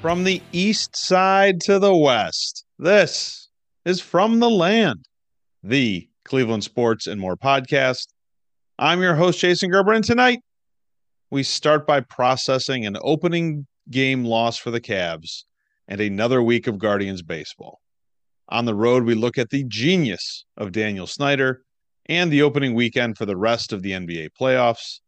From the east side to the west, this is From the Land, the Cleveland Sports and More podcast. I'm your host, Jason Gerber, and tonight we start by processing an opening game loss for the Cavs and another week of Guardians baseball. On the road, we look at the genius of Daniel Snyder and the opening weekend for the rest of the NBA playoffs.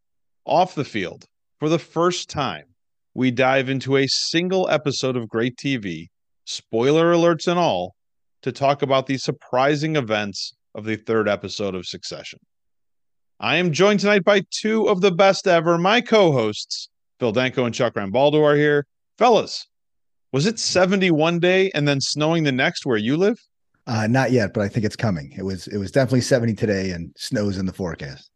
Off the field, for the first time, we dive into a single episode of great TV, spoiler alerts and all, to talk about the surprising events of the third episode of Succession. I am joined tonight by two of the best ever. My co hosts, Phil Danko and Chuck Rambaldo, are here. Fellas, was it 71 day and then snowing the next where you live? Uh, not yet, but I think it's coming. It was it was definitely 70 today and snows in the forecast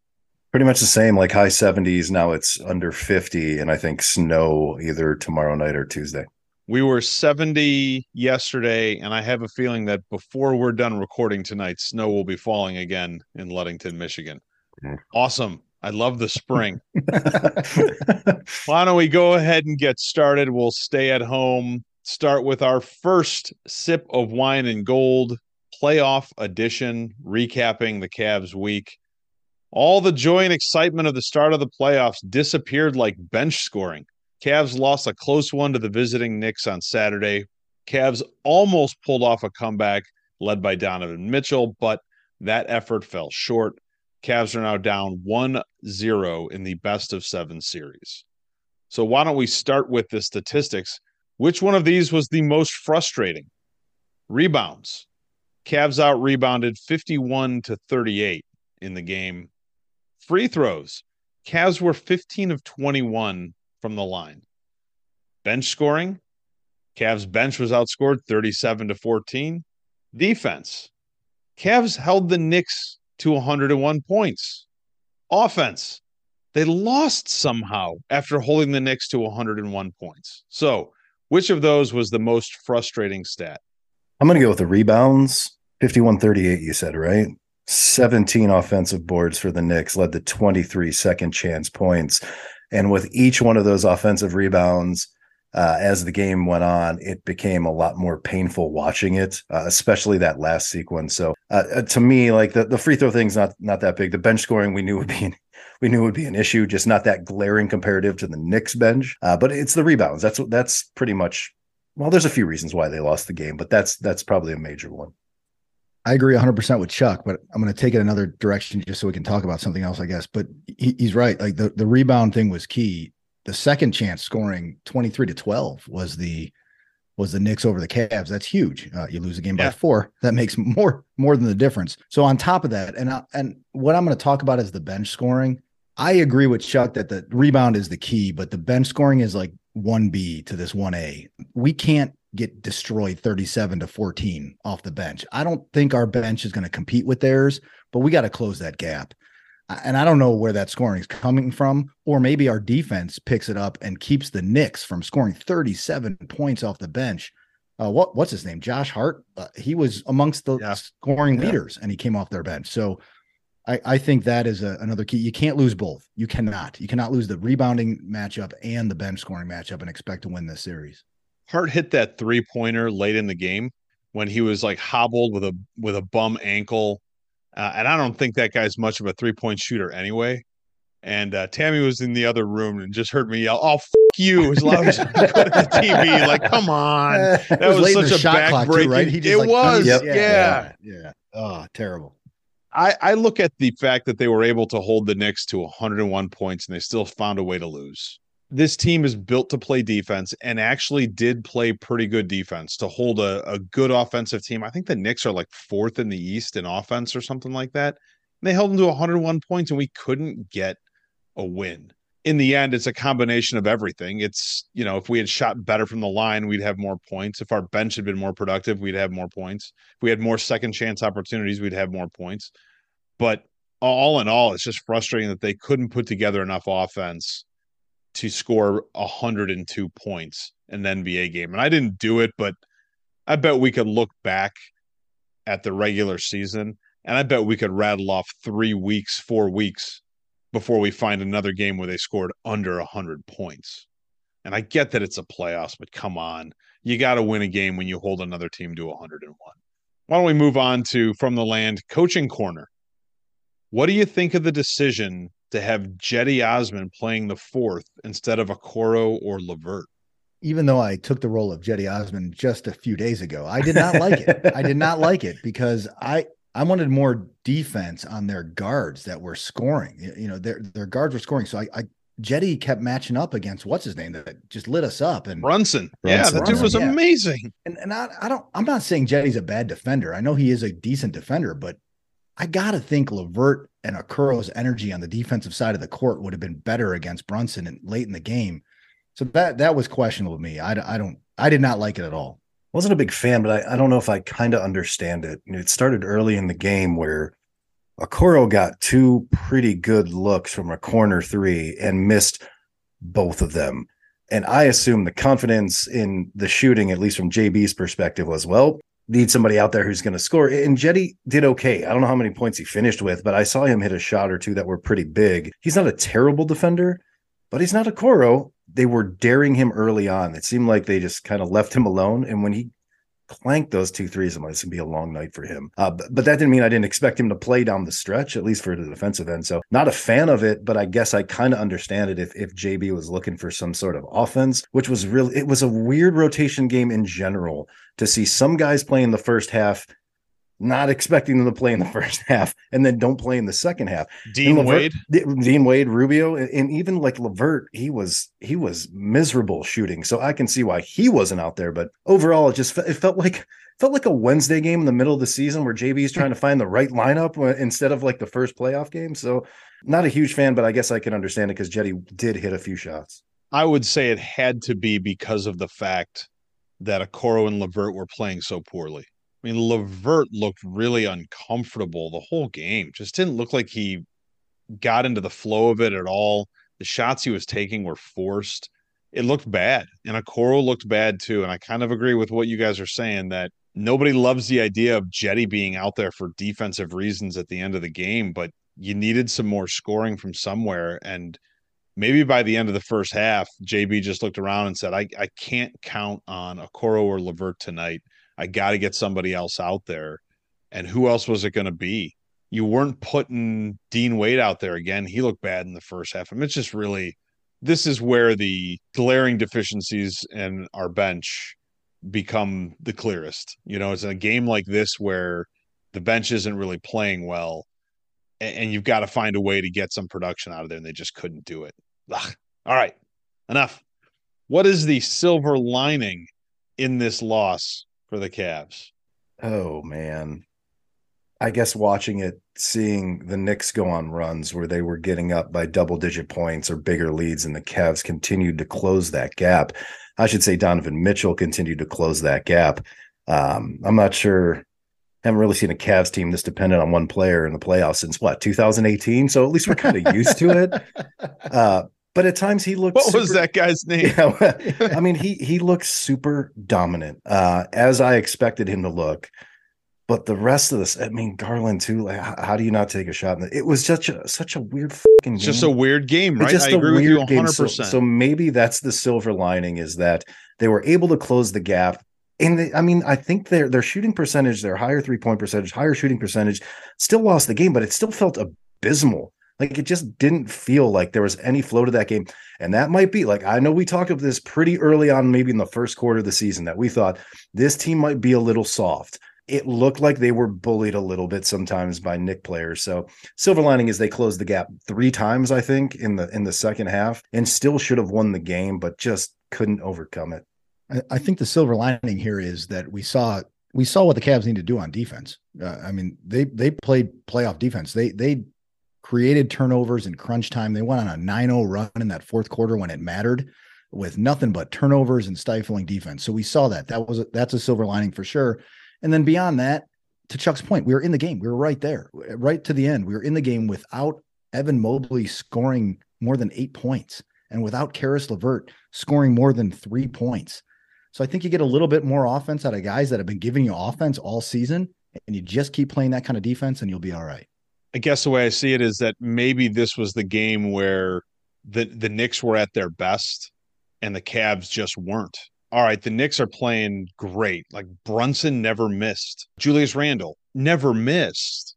pretty much the same, like high 70s. Now it's under 50, and I think snow either tomorrow night or Tuesday. We were 70 yesterday, and I have a feeling that before we're done recording tonight, snow will be falling again in Ludington, Michigan. Mm. Awesome. I love the spring. Why don't we go ahead and get started? We'll stay at home, start with our first sip of wine and gold playoff edition, recapping the Cavs week. All the joy and excitement of the start of the playoffs disappeared like bench scoring. Cavs lost a close one to the visiting Knicks on Saturday. Cavs almost pulled off a comeback led by Donovan Mitchell, but that effort fell short. Cavs are now down 1 0 in the best of seven series. So, why don't we start with the statistics? Which one of these was the most frustrating? Rebounds. Cavs out rebounded 51 to 38 in the game. Free throws. Cavs were 15 of 21 from the line. Bench scoring. Cavs bench was outscored 37 to 14. Defense. Cavs held the Knicks to 101 points. Offense. They lost somehow after holding the Knicks to 101 points. So, which of those was the most frustrating stat? I'm going to go with the rebounds. 51 38, you said, right? 17 offensive boards for the Knicks, led to 23 second chance points. And with each one of those offensive rebounds, uh, as the game went on, it became a lot more painful watching it, uh, especially that last sequence. So uh, uh to me, like the, the free throw thing's not not that big. The bench scoring we knew would be an, we knew would be an issue, just not that glaring comparative to the Knicks bench. Uh, but it's the rebounds. That's that's pretty much. Well, there's a few reasons why they lost the game, but that's that's probably a major one. I agree 100% with Chuck, but I'm going to take it another direction just so we can talk about something else, I guess. But he, he's right. Like the, the rebound thing was key. The second chance scoring 23 to 12 was the was the Knicks over the Cavs. That's huge. Uh, you lose a game yeah. by four. That makes more more than the difference. So on top of that, and I, and what I'm going to talk about is the bench scoring. I agree with Chuck that the rebound is the key, but the bench scoring is like one B to this one A. We can't get destroyed 37 to 14 off the bench. I don't think our bench is going to compete with theirs, but we got to close that gap. And I don't know where that scoring is coming from, or maybe our defense picks it up and keeps the Knicks from scoring 37 points off the bench. Uh, what what's his name? Josh Hart. Uh, he was amongst the yeah. scoring yeah. leaders, and he came off their bench. So I, I think that is a, another key. You can't lose both. You cannot. You cannot lose the rebounding matchup and the bench scoring matchup and expect to win this series. Hart hit that three pointer late in the game when he was like hobbled with a with a bum ankle, uh, and I don't think that guy's much of a three point shooter anyway. And uh, Tammy was in the other room and just heard me yell, "Oh, f- you!" as loud as I could at the TV. Like, come on, that was, was such a backbreaking. Right? He it like, was, yep. yeah, yeah, yeah. Oh, terrible. I, I look at the fact that they were able to hold the Knicks to 101 points and they still found a way to lose this team is built to play defense and actually did play pretty good defense to hold a, a good offensive team. I think the Knicks are like fourth in the East in offense or something like that. And they held them to 101 points and we couldn't get a win. In the end, it's a combination of everything. It's, you know, if we had shot better from the line, we'd have more points. If our bench had been more productive, we'd have more points. If we had more second chance opportunities, we'd have more points. But all in all, it's just frustrating that they couldn't put together enough offense to score 102 points in the NBA game. And I didn't do it, but I bet we could look back at the regular season and I bet we could rattle off three weeks, four weeks before we find another game where they scored under 100 points. And I get that it's a playoffs, but come on. You got to win a game when you hold another team to 101. Why don't we move on to From the Land coaching corner? What do you think of the decision to have Cedi Osman playing the fourth instead of Okoro or LeVert. Even though I took the role of Cedi Osman just a few days ago, I did not like it. I did not like it because I I wanted more defense on their guards that were scoring. You know, their their guards were scoring. So I, I Cedi kept matching up against what's his name that just lit us up and Brunson. Brunson. Yeah, that dude was yeah. amazing. And and I, I don't I'm not saying Cedi's a bad defender. I know he is a decent defender, but I gotta think LeVert and Okoro's energy on the defensive side of the court would have been better against Brunson and late in the game. So that that was questionable to me. I, I don't I did not like it at all. Wasn't a big fan, but I, I don't know if I kind of understand it. It started early in the game where Okoro got two pretty good looks from a corner three and missed both of them. And I assume the confidence in the shooting, at least from JB's perspective, was well, need somebody out there who's going to score. And Cedi did okay. I don't know how many points he finished with, but I saw him hit a shot or two that were pretty big. He's not a terrible defender, but he's not Okoro. They were daring him early on. It seemed like they just kind of left him alone. And when he clanked those two threes, it might be a long night for him. Uh, but, but, that didn't mean I didn't expect him to play down the stretch, at least for the defensive end. So not a fan of it, but I guess I kind of understand it if if JB was looking for some sort of offense, which was really it was a weird rotation game in general to see some guys playing the first half not expecting them to play in the first half and then don't play in the second half. Dean LeVert, Wade, Dean Wade, Rubio, and even like LeVert, he was he was miserable shooting. So I can see why he wasn't out there. But overall, it just it felt like felt like a Wednesday game in the middle of the season where JB is trying to find the right lineup uh, instead of like the first playoff game. So not a huge fan, but I guess I can understand it because Cedi did hit a few shots. I would say it had to be because of the fact that Okoro and LeVert were playing so poorly. I mean, LeVert looked really uncomfortable the whole game. Just didn't look like he got into the flow of it at all. The shots he was taking were forced. It looked bad. And Okoro looked bad too. And I kind of agree with what you guys are saying that nobody loves the idea of Cedi being out there for defensive reasons at the end of the game, but you needed some more scoring from somewhere. And maybe by the end of the first half, JB just looked around and said, I, I can't count on Okoro or LeVert tonight. I got to get somebody else out there. And who else was it going to be? You weren't putting Dean Wade out there again. He looked bad in the first half. I mean, it's just really, this is where the glaring deficiencies in our bench become the clearest. You know, it's a game like this where the bench isn't really playing well and, you've got to find a way to get some production out of there, and they just couldn't do it. Ugh. All right, enough. What is the silver lining in this loss for the Cavs? Oh man. I guess watching it, seeing the Knicks go on runs where they were getting up by double digit points or bigger leads, and the Cavs continued to close that gap. I should say Donovan Mitchell continued to close that gap. Um, I'm not sure haven't really seen a Cavs team this dependent on one player in the playoffs since what 2018. So at least we're kind of used to it. Uh, but at times he looked. What super, was that guy's name? Yeah, I mean, he he looks super dominant, uh, as I expected him to look. But the rest of this, I mean, Garland too. Like, how, how do you not take a shot? It was such a such a weird fucking. Game. just a weird game, right? I agree with you 100. So, so maybe that's the silver lining is that they were able to close the gap and they, I mean, I think their their shooting percentage, their higher three point percentage, higher shooting percentage, still lost the game, but it still felt abysmal. Like it just didn't feel like there was any flow to that game. And that might be like I know we talked about this pretty early on, maybe in the first quarter of the season, that we thought this team might be a little soft. It looked like they were bullied a little bit sometimes by Knick players. So silver lining is they closed the gap three times, I think, in the in the second half, and still should have won the game, but just couldn't overcome it. I think the silver lining here is that we saw we saw what the Cavs need to do on defense. Uh, I mean, they they played playoff defense. They they created turnovers in crunch time. They went on a 9-0 run in that fourth quarter when it mattered with nothing but turnovers and stifling defense. So we saw that. That was a, that's a silver lining for sure. And then beyond that, to Chuck's point, we were in the game. We were right there, right to the end. We were in the game without Evan Mobley scoring more than eight points and without Caris LeVert scoring more than three points. So I think you get a little bit more offense out of guys that have been giving you offense all season, and you just keep playing that kind of defense, and you'll be all right. I guess the way I see it is that maybe this was the game where the the Knicks were at their best, and the Cavs just weren't. All right, the Knicks are playing great. Like Brunson never missed. Julius Randle never missed.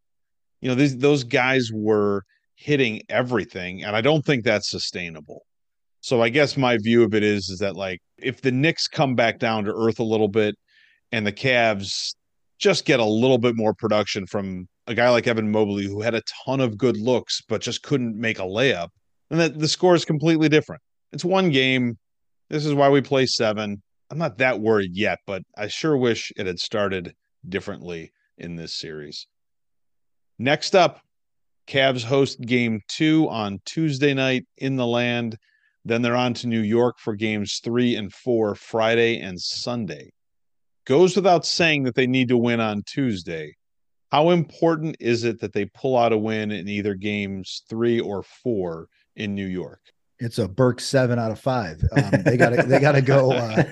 You know, these those guys were hitting everything, and I don't think that's sustainable. So I guess my view of it is is that like if the Knicks come back down to earth a little bit and the Cavs just get a little bit more production from a guy like Evan Mobley who had a ton of good looks but just couldn't make a layup, and that the score is completely different. It's one game. This is why we play seven. I'm not that worried yet, but I sure wish it had started differently in this series. Next up, Cavs host game two on Tuesday night in the land. Then they're on to New York for games three and four Friday and Sunday. Goes without saying that they need to win on Tuesday. How important is it that they pull out a win in either games three or four in New York? It's a Burke seven out of five. Um, they got to they got to go uh,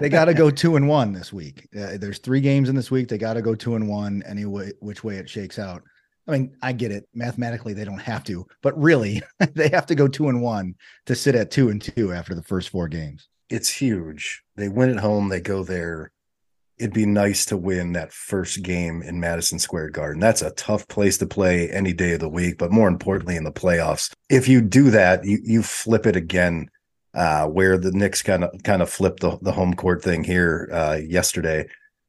they got to go two and one this week. Uh, there's three games in this week. They got to go two and one anyway, which way it shakes out. I mean, I get it. Mathematically, they don't have to, but really, they have to go two and one to sit at two and two after the first four games. It's huge. They win at home. They go there. It'd be nice to win that first game in Madison Square Garden. That's a tough place to play any day of the week, but more importantly, in the playoffs. If you do that, you you flip it again, uh, where the Knicks kind of kind of flipped the, the home court thing here uh, yesterday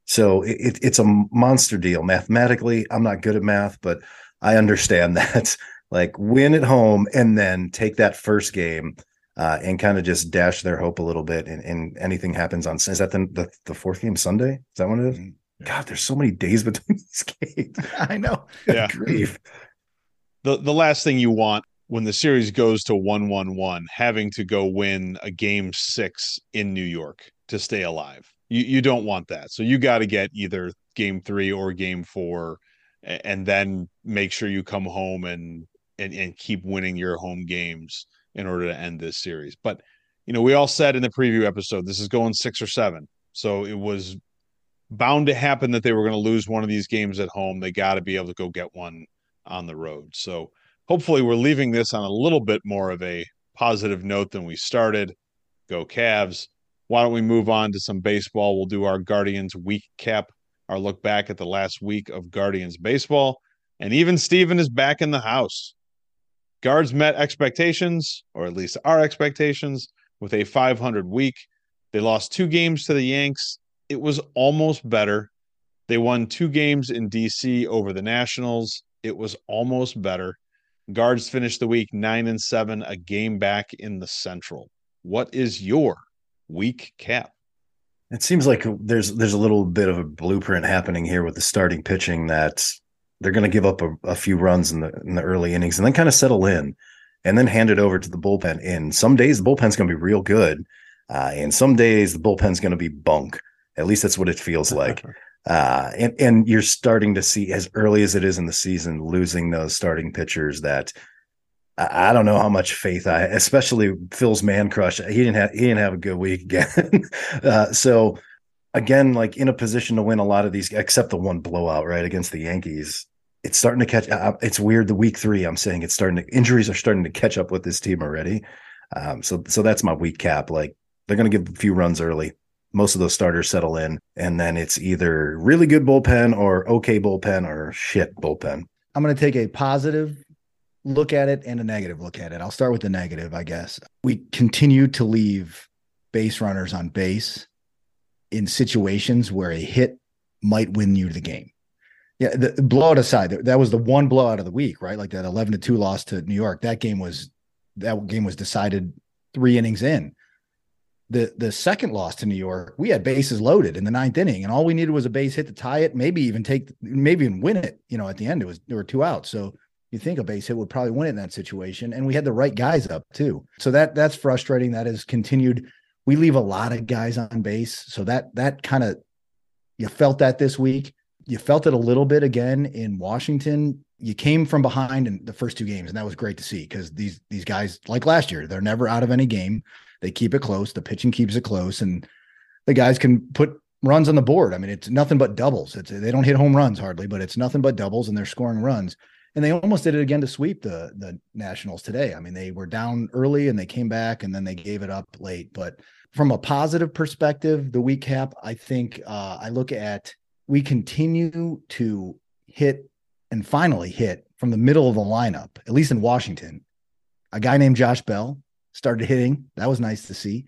so it, it's a monster deal. Mathematically, I'm not good at math, but I understand that. like win at home and then take that first game uh, and kind of just dash their hope a little bit, and, and anything happens on. Is that the, the, the fourth game Sunday? Is that what it is? Mm-hmm. God, there's so many days between these games. I know. Yeah. Grief. The the last thing you want when the series goes to one one one, having to go win a game six in New York to stay alive you you don't want that. So you got to get either game three or game four, and then make sure you come home and and and keep winning your home games in order to end this series. But you know, we all said in the preview episode this is going six or seven, so it was bound to happen that they were going to lose one of these games at home. They got to be able to go get one on the road. So hopefully, we're leaving this on a little bit more of a positive note than we started. Go Cavs why don't we move on to some baseball? We'll do our Guardians week cap, our look back at the last week of Guardians baseball. And even Steven is back in the house. Guards met expectations, or at least our expectations, with a 500 week. They lost two games to the Yanks. It was almost better. They won two games in DC over the Nationals. It was almost better. Guards finished the week nine and seven, a game back in the Central. What is your week cap. It seems like there's there's a little bit of a blueprint happening here with the starting pitching that they're going to give up a, a, few runs in the in the early innings and then kind of settle in, and then hand it over to the bullpen. And some days the bullpen's going to be real good, uh, and some days the bullpen's going to be bunk. At least that's what it feels like. Uh, and and you're starting to see as early as it is in the season losing those starting pitchers that I don't know how much faith I, especially Phil's man crush. He didn't have he didn't have a good week again. uh, so again, like in a position to win a lot of these, except the one blowout right against the Yankees. It's starting to catch. Uh, it's weird. The week three, I'm saying it's starting to injuries are starting to catch up with this team already. Um, so so that's my week cap. Like they're going to give a few runs early. Most of those starters settle in, and then it's either really good bullpen or okay bullpen or shit bullpen. I'm going to take a positive look at it and a negative look at it. I'll start with the negative, I guess. We continue to leave base runners on base in situations where a hit might win you the game. Yeah, the blowout aside, that was the one blowout of the week, right? Like that 11 to 2 loss to New York. That game was that game was decided 3 innings in. The the second loss to New York, we had bases loaded in the ninth inning, and all we needed was a base hit to tie it, maybe even take, maybe even win it. You know, at the end, it was there were two outs, so you think a base hit would probably win it in that situation. And we had the right guys up too. So that that's frustrating. That has continued. We leave a lot of guys on base. So that that kind of you felt that this week. You felt it a little bit again in Washington. You came from behind in the first two games, and that was great to see because these these guys, like last year, they're never out of any game. They keep it close. The pitching keeps it close, and the guys can put runs on the board. I mean, it's nothing but doubles. It's they don't hit home runs hardly, but it's nothing but doubles, and they're scoring runs and they almost did it again to sweep the the Nationals today. I mean, they were down early and they came back and then they gave it up late. But from a positive perspective, the week cap, I think uh, I look at we continue to hit and finally hit from the middle of the lineup, at least in Washington. A guy named Josh Bell started hitting. That was nice to see.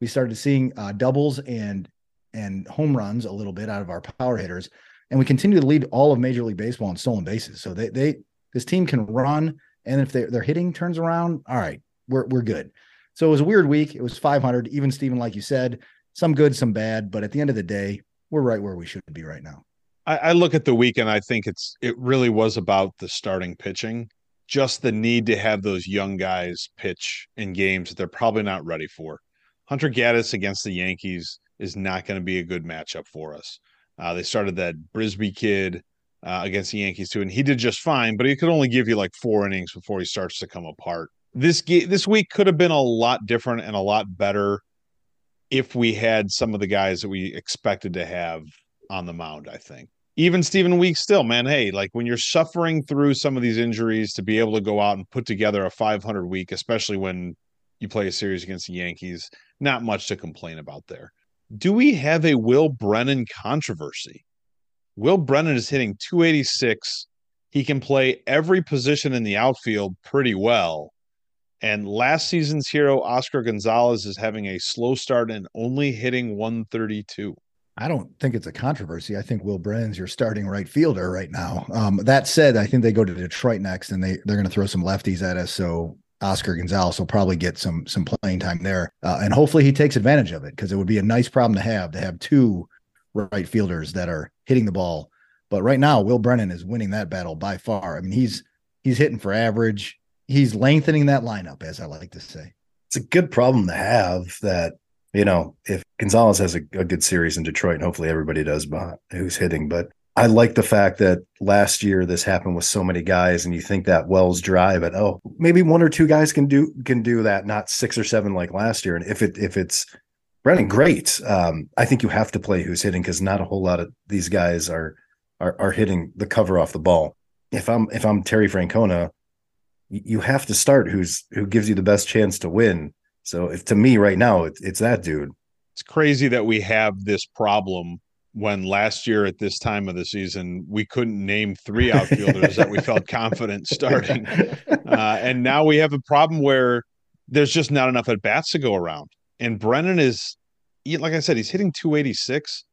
We started seeing uh, doubles and and home runs a little bit out of our power hitters, and we continue to lead all of Major League Baseball in stolen bases. So they they this team can run, and if their their hitting turns around, all right, we're we're good. So it was a weird week. It was 500, even Stephen, like you said, some good, some bad, but at the end of the day, we're right where we should be right now. I, I look at the week and I think it's it really was about the starting pitching, just the need to have those young guys pitch in games that they're probably not ready for. Hunter Gaddis against the Yankees is not going to be a good matchup for us. Uh, they started that Brisby kid uh, against the Yankees too, and he did just fine, but he could only give you like four innings before he starts to come apart. This ge- this week could have been a lot different and a lot better if we had some of the guys that we expected to have on the mound, I think. Even Stephen Weeks still, man, hey, like when you're suffering through some of these injuries to be able to go out and put together a 500 week, especially when you play a series against the Yankees, not much to complain about there. Do we have a Will Brennan controversy? Will Brennan is hitting 286. He can play every position in the outfield pretty well. And last season's hero, Oscar Gonzalez, is having a slow start and only hitting 132. I don't think it's a controversy. I think Will Brennan's your starting right fielder right now. Um, that said, I think they go to Detroit next, and they they're going to throw some lefties at us. So Oscar Gonzalez will probably get some some playing time there, uh, and hopefully he takes advantage of it because it would be a nice problem to have to have two right fielders that are hitting the ball. But right now, Will Brennan is winning that battle by far. I mean, he's he's hitting for average. He's lengthening that lineup, as I like to say. It's a good problem to have that you know, if Gonzalez has a, a good series in Detroit, and hopefully everybody does, but who's hitting, but I like the fact that last year this happened with so many guys, and you think that Wells dry, but oh, maybe one or two guys can do can do that, not six or seven like last year. And if it if it's Brennan, great. Um, I think you have to play who's hitting because not a whole lot of these guys are, are are hitting the cover off the ball. If I'm if I'm Terry Francona, you have to start who's who gives you the best chance to win so if to me right now, it, it's that dude. It's crazy that we have this problem when last year at this time of the season we couldn't name three outfielders that we felt confident starting, uh, and now we have a problem where there's just not enough at bats to go around. And Brennan is, like I said, he's hitting 286.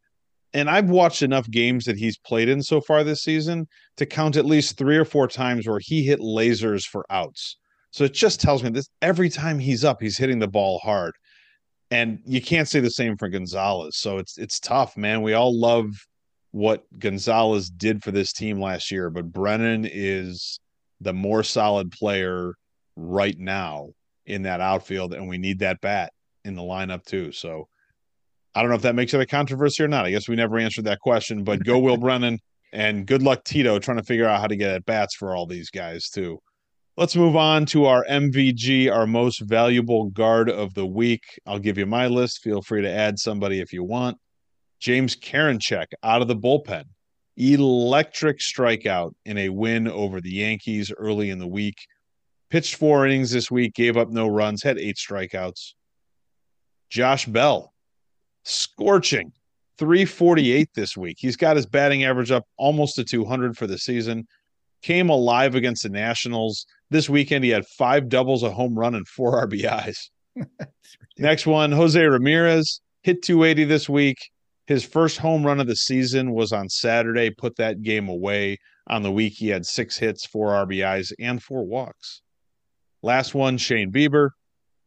And I've watched enough games that he's played in so far this season to count at least three or four times where he hit lasers for outs. So it just tells me this every time he's up, he's hitting the ball hard. And you can't say the same for Gonzalez. So it's it's tough, man. We all love what Gonzalez did for this team last year, but Brennan is the more solid player right now in that outfield, and we need that bat in the lineup too. So I don't know if that makes it a controversy or not. I guess we never answered that question, but go Will Brennan and good luck Tito trying to figure out how to get at bats for all these guys too. Let's move on to our MVG, our most valuable guard of the week. I'll give you my list. Feel free to add somebody if you want. James Karinchak out of the bullpen. Electric strikeout in a win over the Yankees early in the week. Pitched four innings this week, gave up no runs, had eight strikeouts. Josh Bell, scorching 348 this week. He's got his batting average up almost to 200 for the season. Came alive against the Nationals this weekend, he had five doubles, a home run, and four RBIs. Next one, Jose Ramirez hit 280 this week. His first home run of the season was on Saturday, put that game away. On the week, he had six hits, four RBIs, and four walks. Last one, Shane Bieber,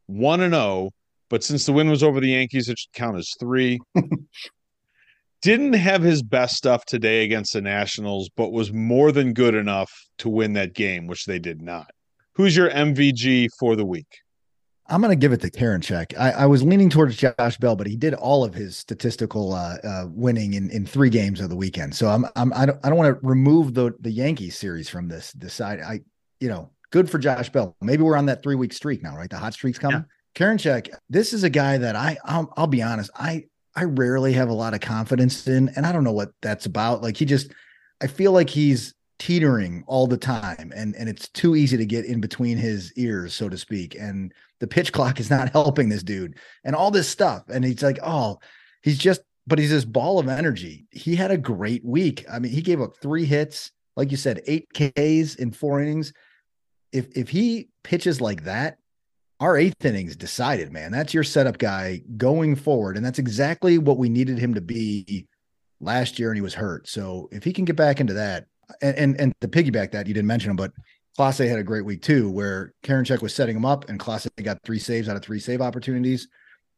1 and 0, but since the win was over the Yankees, it should count as three. didn't have his best stuff today against the Nationals, but was more than good enough to win that game, which they did not. Who's your MVG for the week? I'm going to give it to Karinchak. I, I was leaning towards Josh Bell, but he did all of his statistical uh, uh, winning in, in three games of the weekend. So I'm, I'm I don't I don't want to remove the the Yankees series from this. This side, I you know, good for Josh Bell. Maybe we're on that three week streak now, right? The hot streak's coming. Karinchak, this is a guy that I I'll, I'll be honest, I I rarely have a lot of confidence in, and I don't know what that's about. Like he just, I feel like he's teetering all the time and and it's too easy to get in between his ears so to speak and the pitch clock is not helping this dude and all this stuff and he's like oh he's just but he's this ball of energy. He had a great week. I mean he gave up three hits like you said 8 Ks in 4 innings. If if he pitches like that our eighth innings decided man that's your setup guy going forward and that's exactly what we needed him to be last year and he was hurt so if he can get back into that and, and and to piggyback that, you didn't mention him, but Clase had a great week too, where Karinchak was setting him up, and Clase got three saves out of three save opportunities.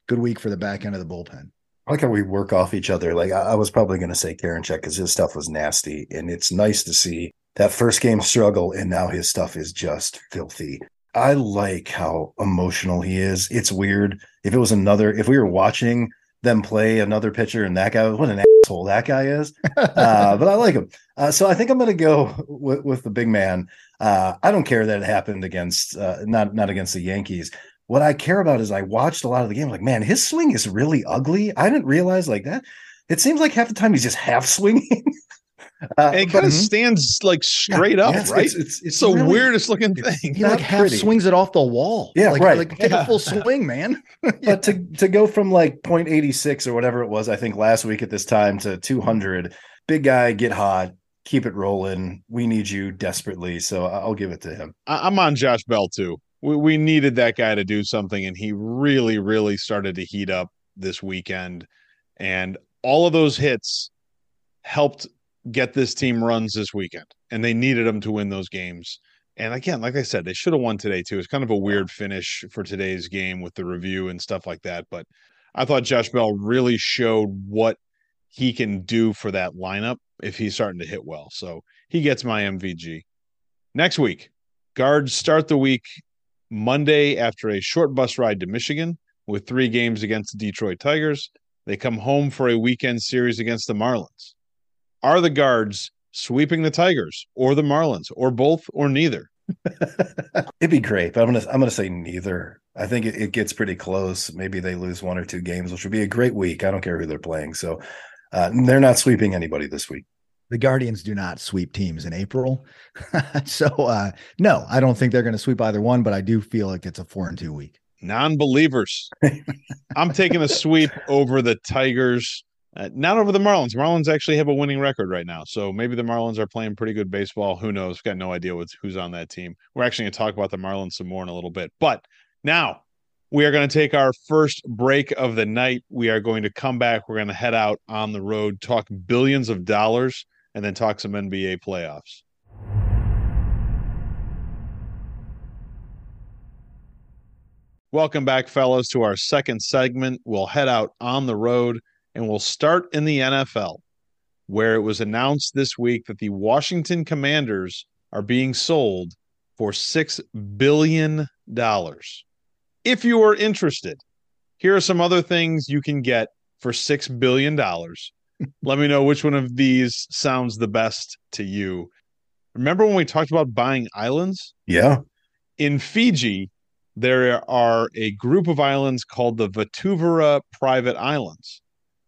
Good week for the back end of the bullpen. I like how we work off each other. Like I, I was probably going to say Karinchak because his stuff was nasty, and it's nice to see that first game struggle, and now his stuff is just filthy. I like how emotional he is. It's weird. If it was another, if we were watching them play another pitcher and that guy, what an asshole that guy is. Uh, but I like him. Uh, so I think I'm going to go with, with, the big man. Uh, I don't care that it happened against uh, not not against the Yankees. What I care about is I watched a lot of the game. Like, man, his swing is really ugly. I didn't realize like that. It seems like half the time he's just half swinging. Uh, it kind of mm-hmm. stands like straight yeah, up, yeah, right? It's, it's, it's the really, weirdest looking thing. He like half pretty. swings it off the wall. Yeah, like, right. Like take yeah. a full swing, man. but to to go from like 0.86 or whatever it was, I think last week at this time to 200, big guy, get hot, keep it rolling. We need you desperately, so I'll give it to him. I'm on Josh Bell too. We, we needed that guy to do something, and he really, really started to heat up this weekend, and all of those hits helped get this team runs this weekend, and they needed them to win those games. And again, like I said, they should have won today too. It's kind of a weird finish for today's game with the review and stuff like that. But I thought Josh Bell really showed what he can do for that lineup if he's starting to hit well. So he gets my MVG. Next week, guards start the week Monday after a short bus ride to Michigan with three games against the Detroit Tigers. They come home for a weekend series against the Marlins. Are the guards sweeping the Tigers or the Marlins or both or neither? It'd be great, but I'm gonna I'm gonna say neither. I think it, it, gets pretty close. Maybe they lose one or two games, which would be a great week. I don't care who they're playing. So uh, they're not sweeping anybody this week. The Guardians do not sweep teams in April. so uh, no, I don't think they're going to sweep either one, but I do feel like it's a four and two week. Non-believers. I'm taking a sweep over the Tigers. Uh, not over the Marlins. Marlins actually have a winning record right now, so maybe the Marlins are playing pretty good baseball. Who knows? Got no idea what's, who's on that team. We're actually going to talk about the Marlins some more in a little bit. But now we are going to take our first break of the night. We are going to come back. We're going to head out on the road, talk billions of dollars, and then talk some NBA playoffs. Welcome back, fellas, to our second segment. We'll head out on the road and we'll start in the NFL, where it was announced this week that the Washington Commanders are being sold for $6 billion. If you are interested, here are some other things you can get for $6 billion. Let me know which one of these sounds the best to you. Remember when we talked about buying islands? Yeah. In Fiji, there are a group of islands called the Vatu Vara Private Islands.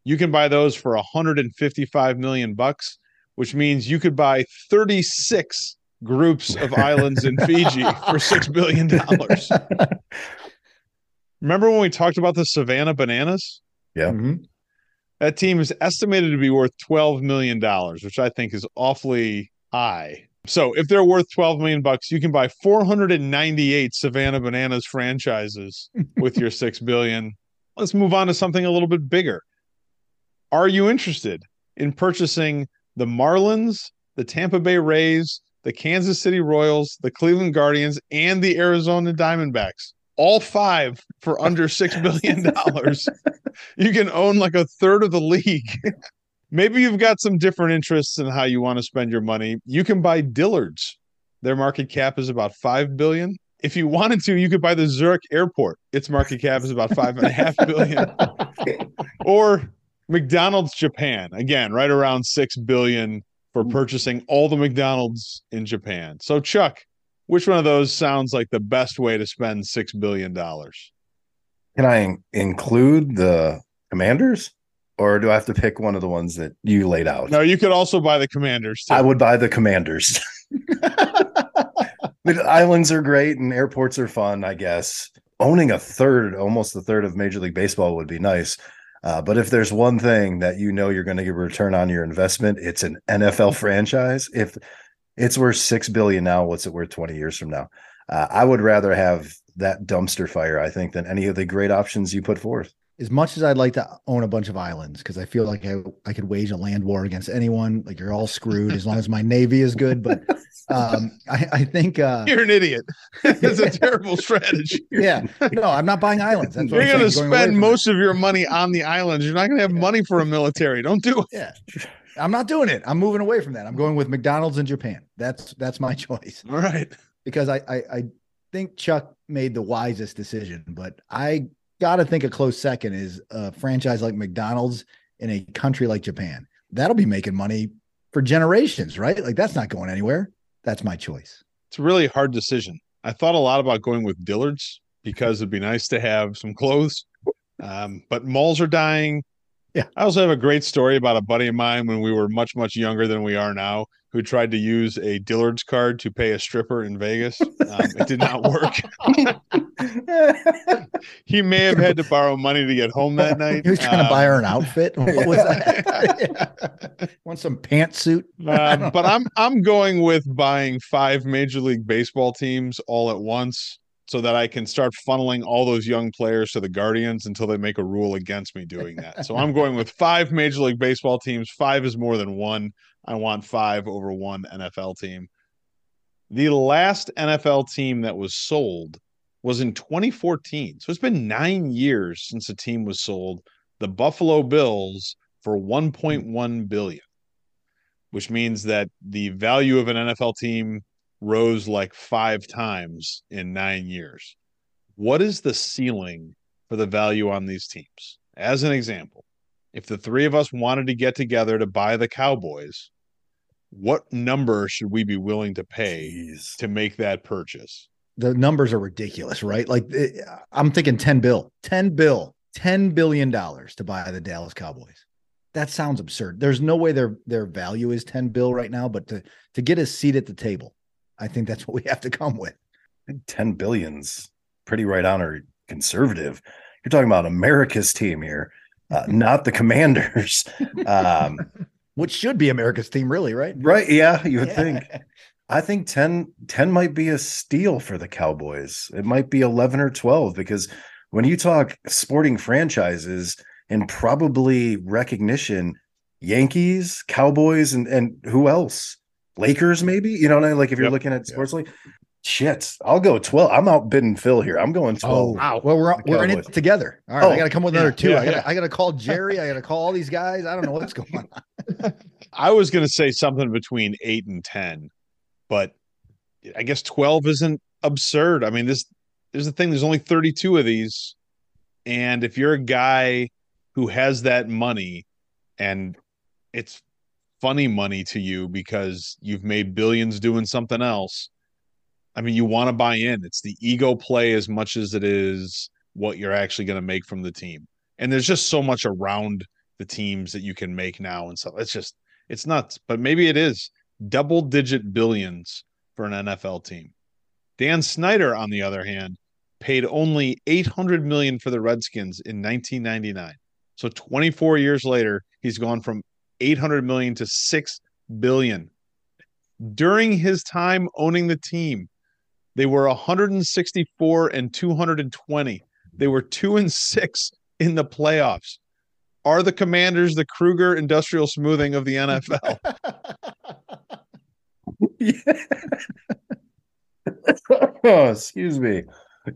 You can buy those for 155 million bucks, which means you could buy 36 groups of islands in Fiji for 6 billion dollars. Remember when we talked about the Savannah Bananas? Yeah. Mm-hmm. That team is estimated to be worth $12 million, which I think is awfully high. So if they're worth 12 million bucks, you can buy 498 Savannah Bananas franchises with your 6 billion. Let's move on to something a little bit bigger. Are you interested in purchasing the Marlins, the Tampa Bay Rays, the Kansas City Royals, the Cleveland Guardians, and the Arizona Diamondbacks? All five for under $6 billion. you can own like a third of the league. Maybe you've got some different interests in how you want to spend your money. You can buy Dillard's. Their market cap is about five billion. If you wanted to, you could buy the Zurich Airport. Its market cap is about five and a half billion. or McDonald's Japan again, right around six billion for mm. purchasing all the McDonald's in Japan. So, Chuck, which one of those sounds like the best way to spend six billion dollars? Can I include the Commanders? or do I have to pick one of the ones that you laid out? No, you could also buy the Commanders. Too. I would buy the Commanders. the islands are great and airports are fun, I guess. Owning a third, almost a third of Major League Baseball would be nice. Uh, but if there's one thing that you know you're going to get a return on your investment, it's an NFL franchise. If it's worth six billion now, what's it worth 20 years from now? Uh, I would rather have that dumpster fire, I think, than any of the great options you put forth as much as I'd like to own a bunch of islands because I feel like I, I could wage a land war against anyone. Like you're all screwed as long as my navy is good. But um, I, I think uh, you're an idiot. That's a terrible strategy. Yeah, no, I'm not buying islands. That's you're going to spend most of your money on the islands. You're not going to have money for a military. Don't do it. Yeah. I'm not doing it. I'm moving away from that. I'm going with McDonald's in Japan. That's that's my choice. All right. Because I, I, I think Chuck made the wisest decision, but I got to think a close second is a franchise like McDonald's in a country like Japan. That'll be making money for generations, right? Like that's not going anywhere. That's my choice. It's a really hard decision. I thought a lot about going with Dillard's because it'd be nice to have some clothes. Um, but malls are dying. Yeah. I also have a great story about a buddy of mine when we were much, much younger than we are now, who tried to use a Dillard's card to pay a stripper in Vegas. Um, it did not work. he may have had to borrow money to get home that night. He was trying um, to buy her an outfit. What was that? Want some pantsuit? Uh, but I'm I'm going with buying five Major League Baseball teams all at once so that I can start funneling all those young players to the Guardians until they make a rule against me doing that. So I'm going with five Major League Baseball teams. Five is more than one. I want five over one NFL team. The last NFL team that was sold was in 2014. So it's been nine years since a team was sold. The Buffalo Bills for 1.1 billion, which means that the value of an NFL team rose like five times in nine years. What is the ceiling for the value on these teams? As an example, if the three of us wanted to get together to buy the Cowboys, what number should we be willing to pay Jeez. to make that purchase? The numbers are ridiculous, right? Like it, eh, I'm thinking 10 bill, 10 bill, 10 billion dollars to buy the Dallas Cowboys. That sounds absurd. There's no way their their value is 10 bill right now, but to to get a seat at the table I think that's what we have to come with. 10 billions, pretty right on or conservative. You're talking about America's team here, uh, not the commanders. Um, Which should be America's team, really, right? Right. Yeah, you would yeah. think. I think 10, 10 might be a steal for the Cowboys. It might be 11 or 12 because when you talk sporting franchises and probably recognition, Yankees, Cowboys, and, and who else? Lakers, maybe. You know what I mean? Like if you're yep. looking at sports yep. league, shit, I'll go 12. I'm outbidding Phil here. I'm going 12. Oh, wow. Well, we're we're in it together. All right. Oh, I gotta come with another two. Yeah, I gotta yeah. I gotta call Jerry. I gotta call all these guys. I don't know what's going on. I was gonna say something between eight and ten, but I guess 12 isn't absurd. I mean, this there's the thing, there's only 32 of these. And if you're a guy who has that money and it's funny money to you because you've made billions doing something else. I mean, you want to buy in. It's the ego play as much as it is what you're actually going to make from the team. And there's just so much around the teams that you can make now and stuff. It's just it's nuts. But maybe it is double digit billions for an NFL team. Dan Snyder, on the other hand, paid only 800 million for the Redskins in 1999. So 24 years later, he's gone from 800 million to 6 billion. During his time owning the team, they were 164 and 220. They were 2 and 6 in the playoffs. Are the Commanders the Kruger industrial smoothing of the NFL? oh, excuse me.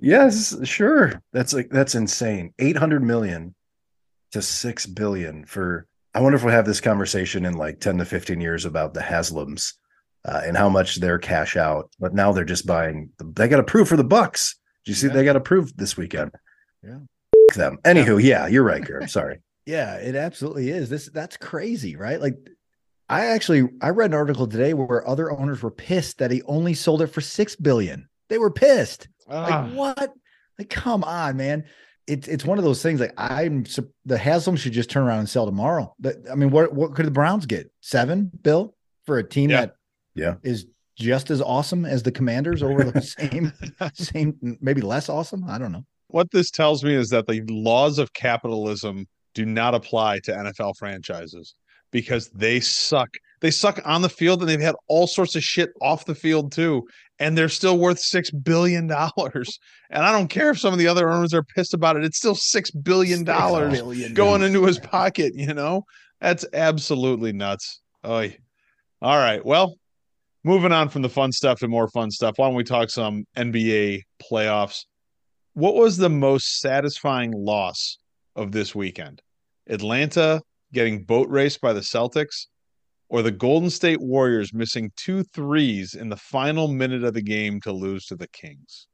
Yes, sure. That's like that's insane. 800 million to 6 billion for I wonder if we'll have this conversation in like 10 to 15 years about the Haslams uh, and how much they're cash out. But now they're just buying, they got approved for the Bucks. Did you see yeah. they got approved this weekend? Yeah. Them. Anywho, yeah, you're right, Garrett. Sorry. yeah, it absolutely is. This that's crazy, right? Like I actually I read an article today where other owners were pissed that he only sold it for six billion. They were pissed. Like ah. what? Like, come on, man it's it's one of those things like I'm the Haslam should just turn around and sell tomorrow. But I mean, what what could the Browns get? Seven, Bill, for a team Yeah. that Yeah. is just as awesome as the Commanders over the same same maybe less awesome. I don't know. what this tells me is that the laws of capitalism do not apply to NFL franchises because they suck. They suck on the field and they've had all sorts of shit off the field too. And they're still worth six billion dollars. And I don't care if some of the other owners are pissed about it. It's still six billion dollars going into his pocket, you know? That's absolutely nuts. Oy. All right. Well, moving on from the fun stuff to more fun stuff. Why don't we talk some NBA playoffs? What was the most satisfying loss of this weekend? Atlanta getting boat raced by the Celtics or the Golden State Warriors missing two threes in the final minute of the game to lose to the Kings?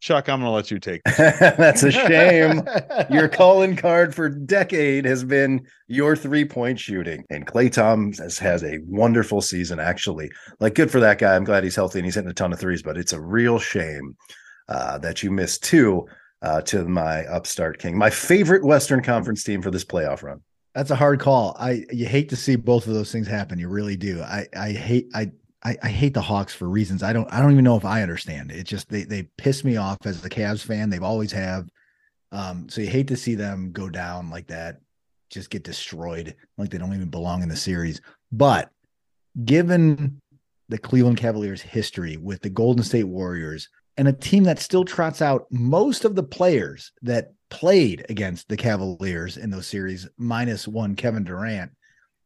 Chuck, I'm going to let you take this. That's a shame. Your calling card for decade has been your three point shooting. And Klay Thompson has a wonderful season, actually. Like, good for that guy. I'm glad he's healthy and he's hitting a ton of threes, but it's a real shame uh, that you missed two uh, to my upstart king, my favorite Western Conference team for this playoff run. That's a hard call. I you hate to see both of those things happen. You really do. I I hate I I, I hate the Hawks for reasons I don't I don't even know if I understand. It just they they piss me off as a Cavs fan. They've always have. Um, so you hate to see them go down like that, just get destroyed, like they don't even belong in the series. But given the Cleveland Cavaliers' history with the Golden State Warriors and a team that still trots out most of the players that played against the Cavaliers in those series, minus one Kevin Durant,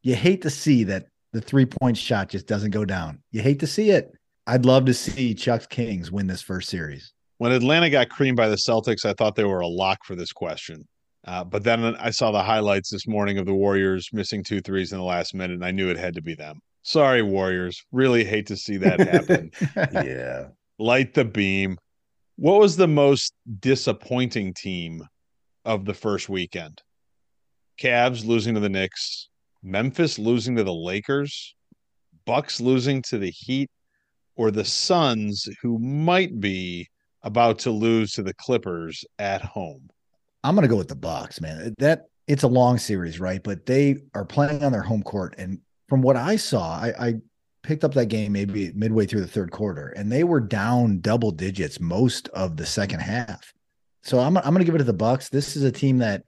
you hate to see that the three point shot just doesn't go down. You hate to see it. I'd love to see Chuck Kings win this first series. When Atlanta got creamed by the Celtics, I thought they were a lock for this question. Uh, but then I saw the highlights this morning of the Warriors missing two threes in the last minute, and I knew it had to be them. Sorry, Warriors. Really hate to see that happen. Yeah. Light the beam. What was the most disappointing team of the first weekend? Cavs losing to the Knicks, Memphis losing to the Lakers, Bucks losing to the Heat, or the Suns, who might be about to lose to the Clippers at home. I'm gonna go with the Bucks, man. That it's a long series, right? But they are playing on their home court, and from what I saw, I, I picked up that game maybe midway through the third quarter, and they were down double digits most of the second half. So I'm I'm gonna give it to the Bucks. This is a team that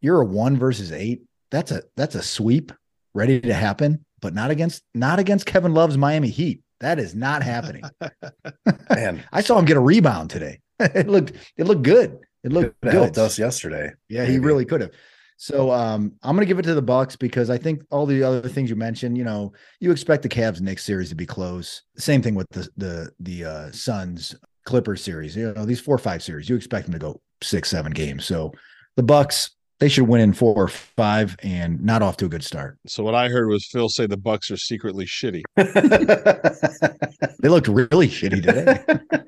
you're a one versus eight. That's a that's a sweep ready to happen, but not against not against Kevin Love's Miami Heat. That is not happening. Man, I saw him get a rebound today. it looked it looked good. It looked it good. helped us yesterday. Yeah, he really could have. So um, I'm going to give it to the Bucks because I think all the other things you mentioned, you know, you expect the Cavs next series to be close. Same thing with the the the uh, Suns Clippers series. You know, these four or five series, you expect them to go six seven games. So the Bucks they should win in four or five and not off to a good start. So what I heard was Phil say the Bucks are secretly shitty. They looked really shitty today.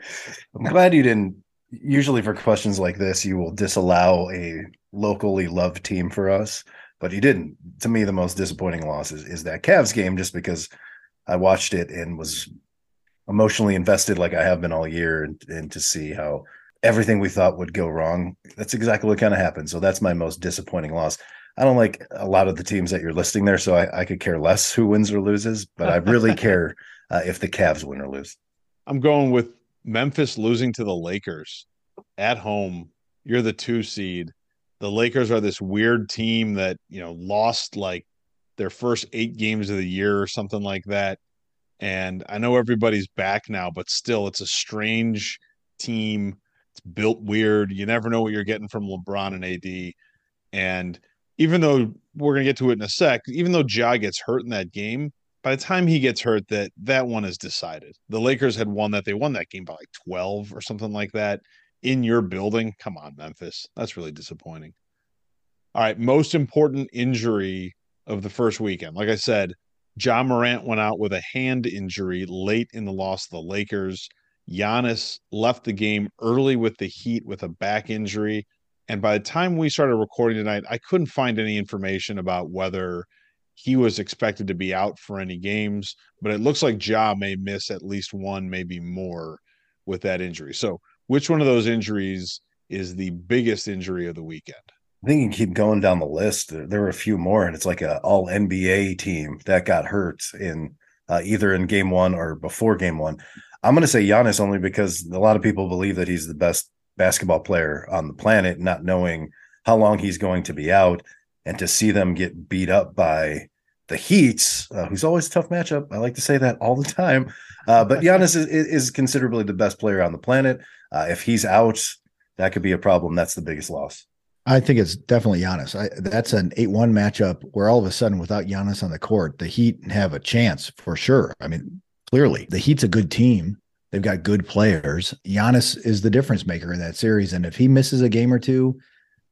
I'm glad you didn't. Usually, for questions like this, you will disallow a locally loved team for us, but he didn't. To me, the most disappointing loss is, is that Cavs game, just because I watched it and was emotionally invested, like I have been all year, and, and to see how everything we thought would go wrong, that's exactly what kind of happened. So that's my most disappointing loss. I don't like a lot of the teams that you're listing there, so I, I could care less who wins or loses, but I really care uh, if the Cavs win or lose. I'm going with Memphis losing to the Lakers at home. You're the two seed. The Lakers are this weird team that, you know, lost like their first eight games of the year or something like that. And I know everybody's back now, but still, it's a strange team. It's built weird. You never know what you're getting from LeBron and AD. And even though we're going to get to it in a sec, even though Ja gets hurt in that game, by the time he gets hurt, that that one is decided. The Lakers had won that. They won that game by like 12 or something like that in your building. Come on, Memphis. That's really disappointing. All right. Most important injury of the first weekend. Like I said, Ja Morant went out with a hand injury late in the loss of the Lakers. Giannis left the game early with the Heat with a back injury. And by the time we started recording tonight, I couldn't find any information about whether he was expected to be out for any games, but it looks like Ja may miss at least one, maybe more with that injury. So, which one of those injuries is the biggest injury of the weekend. I think you can keep going down the list. There were a few more, and it's like a all NBA team that got hurt in uh, either in game one or before game one. I'm going to say Giannis only because a lot of people believe that he's the best basketball player on the planet, not knowing how long he's going to be out, and to see them get beat up by the Heats, uh, who's always a tough matchup. I like to say that all the time. Uh, but Giannis is, is, considerably the best player on the planet. Uh, if he's out, that could be a problem. That's the biggest loss. I think it's definitely Giannis. I, that's an 8 1 matchup where all of a sudden, without Giannis on the court, the Heat have a chance for sure. I mean, clearly, the Heat's a good team. They've got good players. Giannis is the difference maker in that series. And if he misses a game or two,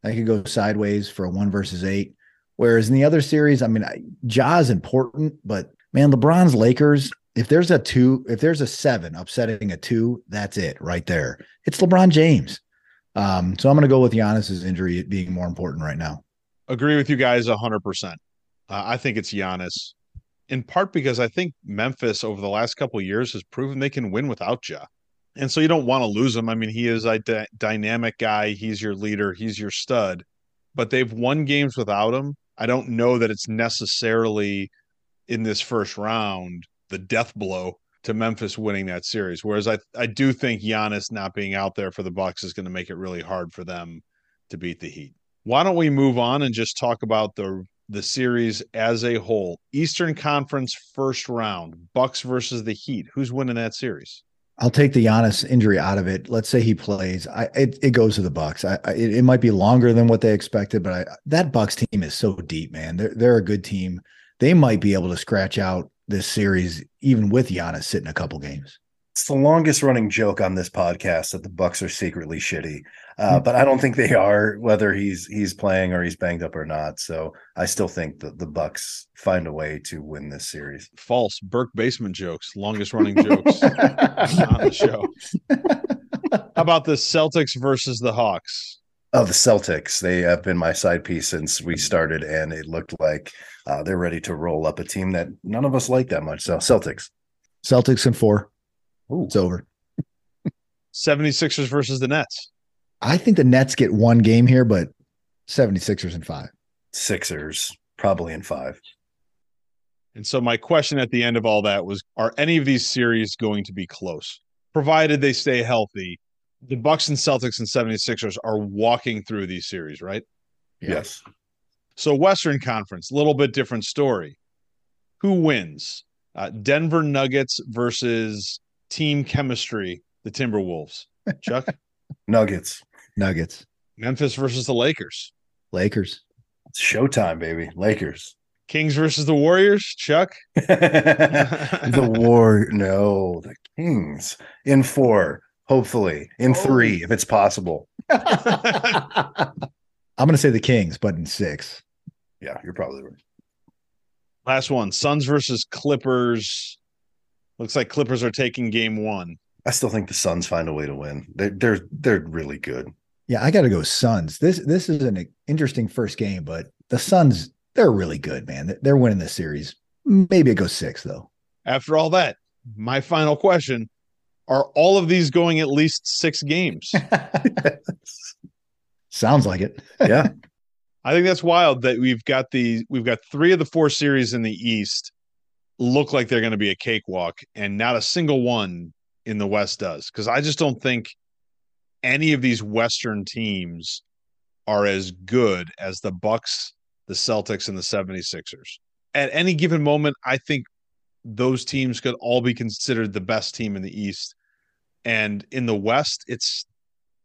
that could go sideways for a one versus eight. Whereas in the other series, I mean, Ja is important, but man, LeBron's Lakers, if there's a two, if there's a seven upsetting a two, that's it right there. It's LeBron James. Um, so I'm going to go with Giannis's injury being more important right now. Agree with you guys 100%. Uh, I think it's Giannis, in part because I think Memphis over the last couple years has proven they can win without Ja. And so you don't want to lose him. I mean, he is a d- dynamic guy. He's your leader. He's your stud. But they've won games without him. I don't know that it's necessarily in this first round the death blow to Memphis winning that series. Whereas I I do think Giannis not being out there for the Bucks is going to make it really hard for them to beat the Heat. Why don't we move on and just talk about the the series as a whole? Eastern Conference first round, Bucks versus the Heat. Who's winning that series? I'll take the Giannis injury out of it. Let's say he plays. I it, it goes to the Bucks. I, I it, it, might be longer than what they expected, but I, that Bucks team is so deep, man. They're they're a good team. They might be able to scratch out this series even with Giannis sitting a couple games. It's the longest running joke on this podcast that the Bucks are secretly shitty, uh, hmm. but I don't think they are. Whether he's he's playing or he's banged up or not, so I still think that the Bucks find a way to win this series. False Burke basement jokes, longest running jokes on the show. How about the Celtics versus the Hawks? Oh, the Celtics. They have been my side piece since we started, and it looked like uh, they're ready to roll up a team that none of us like that much. So, Celtics. Celtics in four. Ooh. It's over. 76ers versus the Nets. I think the Nets get one game here, but 76ers in five. Sixers, probably in five. And so, my question at the end of all that was Are any of these series going to be close? Provided they stay healthy the Bucks and Celtics and 76ers are walking through these series, right? Yes. So Western Conference, a little bit different story. Who wins? Uh, Denver Nuggets versus Team Chemistry, the Timberwolves. Chuck? Nuggets. Nuggets. Memphis versus the Lakers. Lakers. It's showtime, baby. Lakers. Kings versus the Warriors, Chuck. the war, no, the Kings in four hopefully in oh. three if it's possible. I'm going to say the Kings, but in six. Yeah, you're probably right. Last one Suns versus Clippers. Looks like Clippers are taking game one. I still think the Suns find a way to win. They're they're, they're really good. Yeah, I got to go Suns. This this is an interesting first game, but the Suns they're really good, man. They're winning this series. Maybe it goes six though. After all that, my final question: are all of these going at least six games? Sounds like it. yeah. I think that's wild that we've got the we've got three of the four series in the East look like they're going to be a cakewalk, and not a single one in the West does. Because I just don't think any of these Western teams are as good as the Bucks, the Celtics, and the 76ers. At any given moment, I think those teams could all be considered the best team in the East. And in the West, it's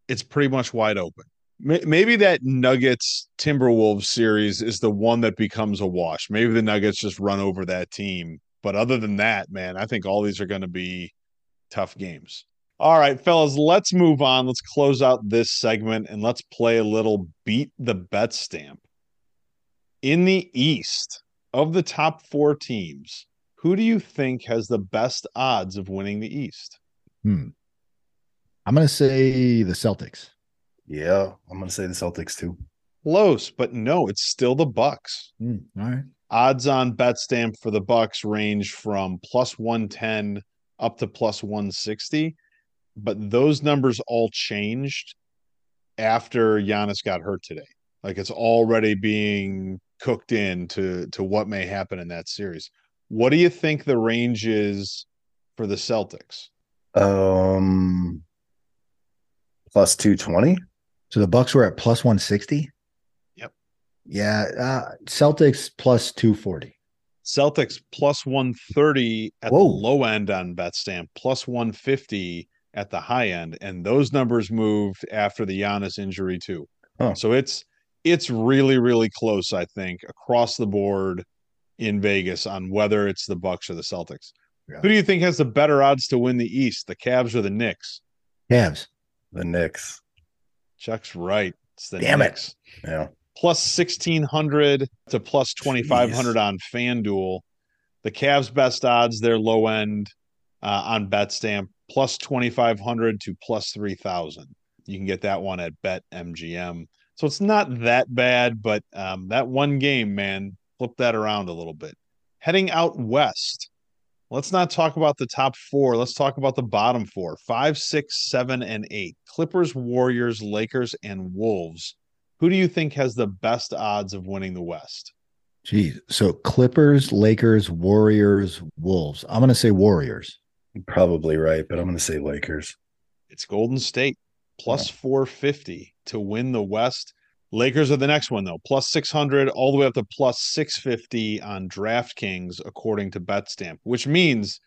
it's pretty much wide open. Maybe that Nuggets Timberwolves series is the one that becomes a wash. Maybe the Nuggets just run over that team. But other than that, man, I think all these are going to be tough games. All right, fellas, let's move on. Let's close out this segment and let's play a little beat the BetStamp. In the East, of the top four teams, who do you think has the best odds of winning the East? Hmm. I'm going to say the Celtics. Yeah, I'm going to say the Celtics too. Close, but no, it's still the Bucks. Hmm. all right. Odds on BetStamp for the Bucks range from plus 110 up to plus 160, but those numbers all changed after Giannis got hurt today. Like it's already being cooked in to to what may happen in that series. What do you think the range is for the Celtics? Um, plus two twenty. So the Bucks were at plus one sixty. Yep. Yeah, uh, Celtics plus two forty. Celtics plus 130 at Whoa. the low end on Betstamp, plus 150 at the high end, and those numbers moved after the Giannis injury too. Huh. So it's it's really really close, I think, across the board in Vegas on whether it's the Bucks or the Celtics. Yeah. Who do you think has the better odds to win the East, the Cavs or the Knicks? Cavs. The Knicks. Chuck's right. It's the Damn it. Knicks. Yeah. plus 1600 to plus 2500 on FanDuel. The Cavs best odds, their low end uh, on BetStamp, plus 2500 to plus 3000. You can get that one at BetMGM. So it's not that bad, but um, that one game, man, flip that around a little bit. Heading out west, let's not talk about the top four. Let's talk about the bottom four five, six, seven, and eight Clippers, Warriors, Lakers, and Wolves. Who do you think has the best odds of winning the West? Geez. So Clippers, Lakers, Warriors, Wolves. I'm gonna say Warriors. You're probably right, but I'm going to say Lakers. It's Golden State plus 450 to win the West. Lakers are the next one, though, plus 600 all the way up to plus 650 on DraftKings, according to BetStamp, which means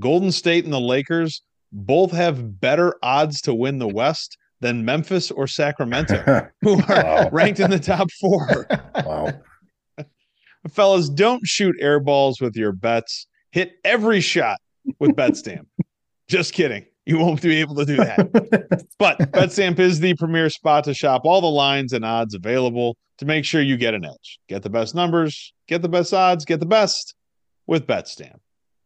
Golden State and the Lakers both have better odds to win the West than Memphis or Sacramento, who are Wow. ranked in the top four. wow. Fellas, don't shoot air balls with your bets. Hit every shot with BetStamp. Just kidding. You won't be able to do that. But BetStamp is the premier spot to shop all the lines and odds available to make sure you get an edge. Get the best numbers, get the best odds, get the best with BetStamp.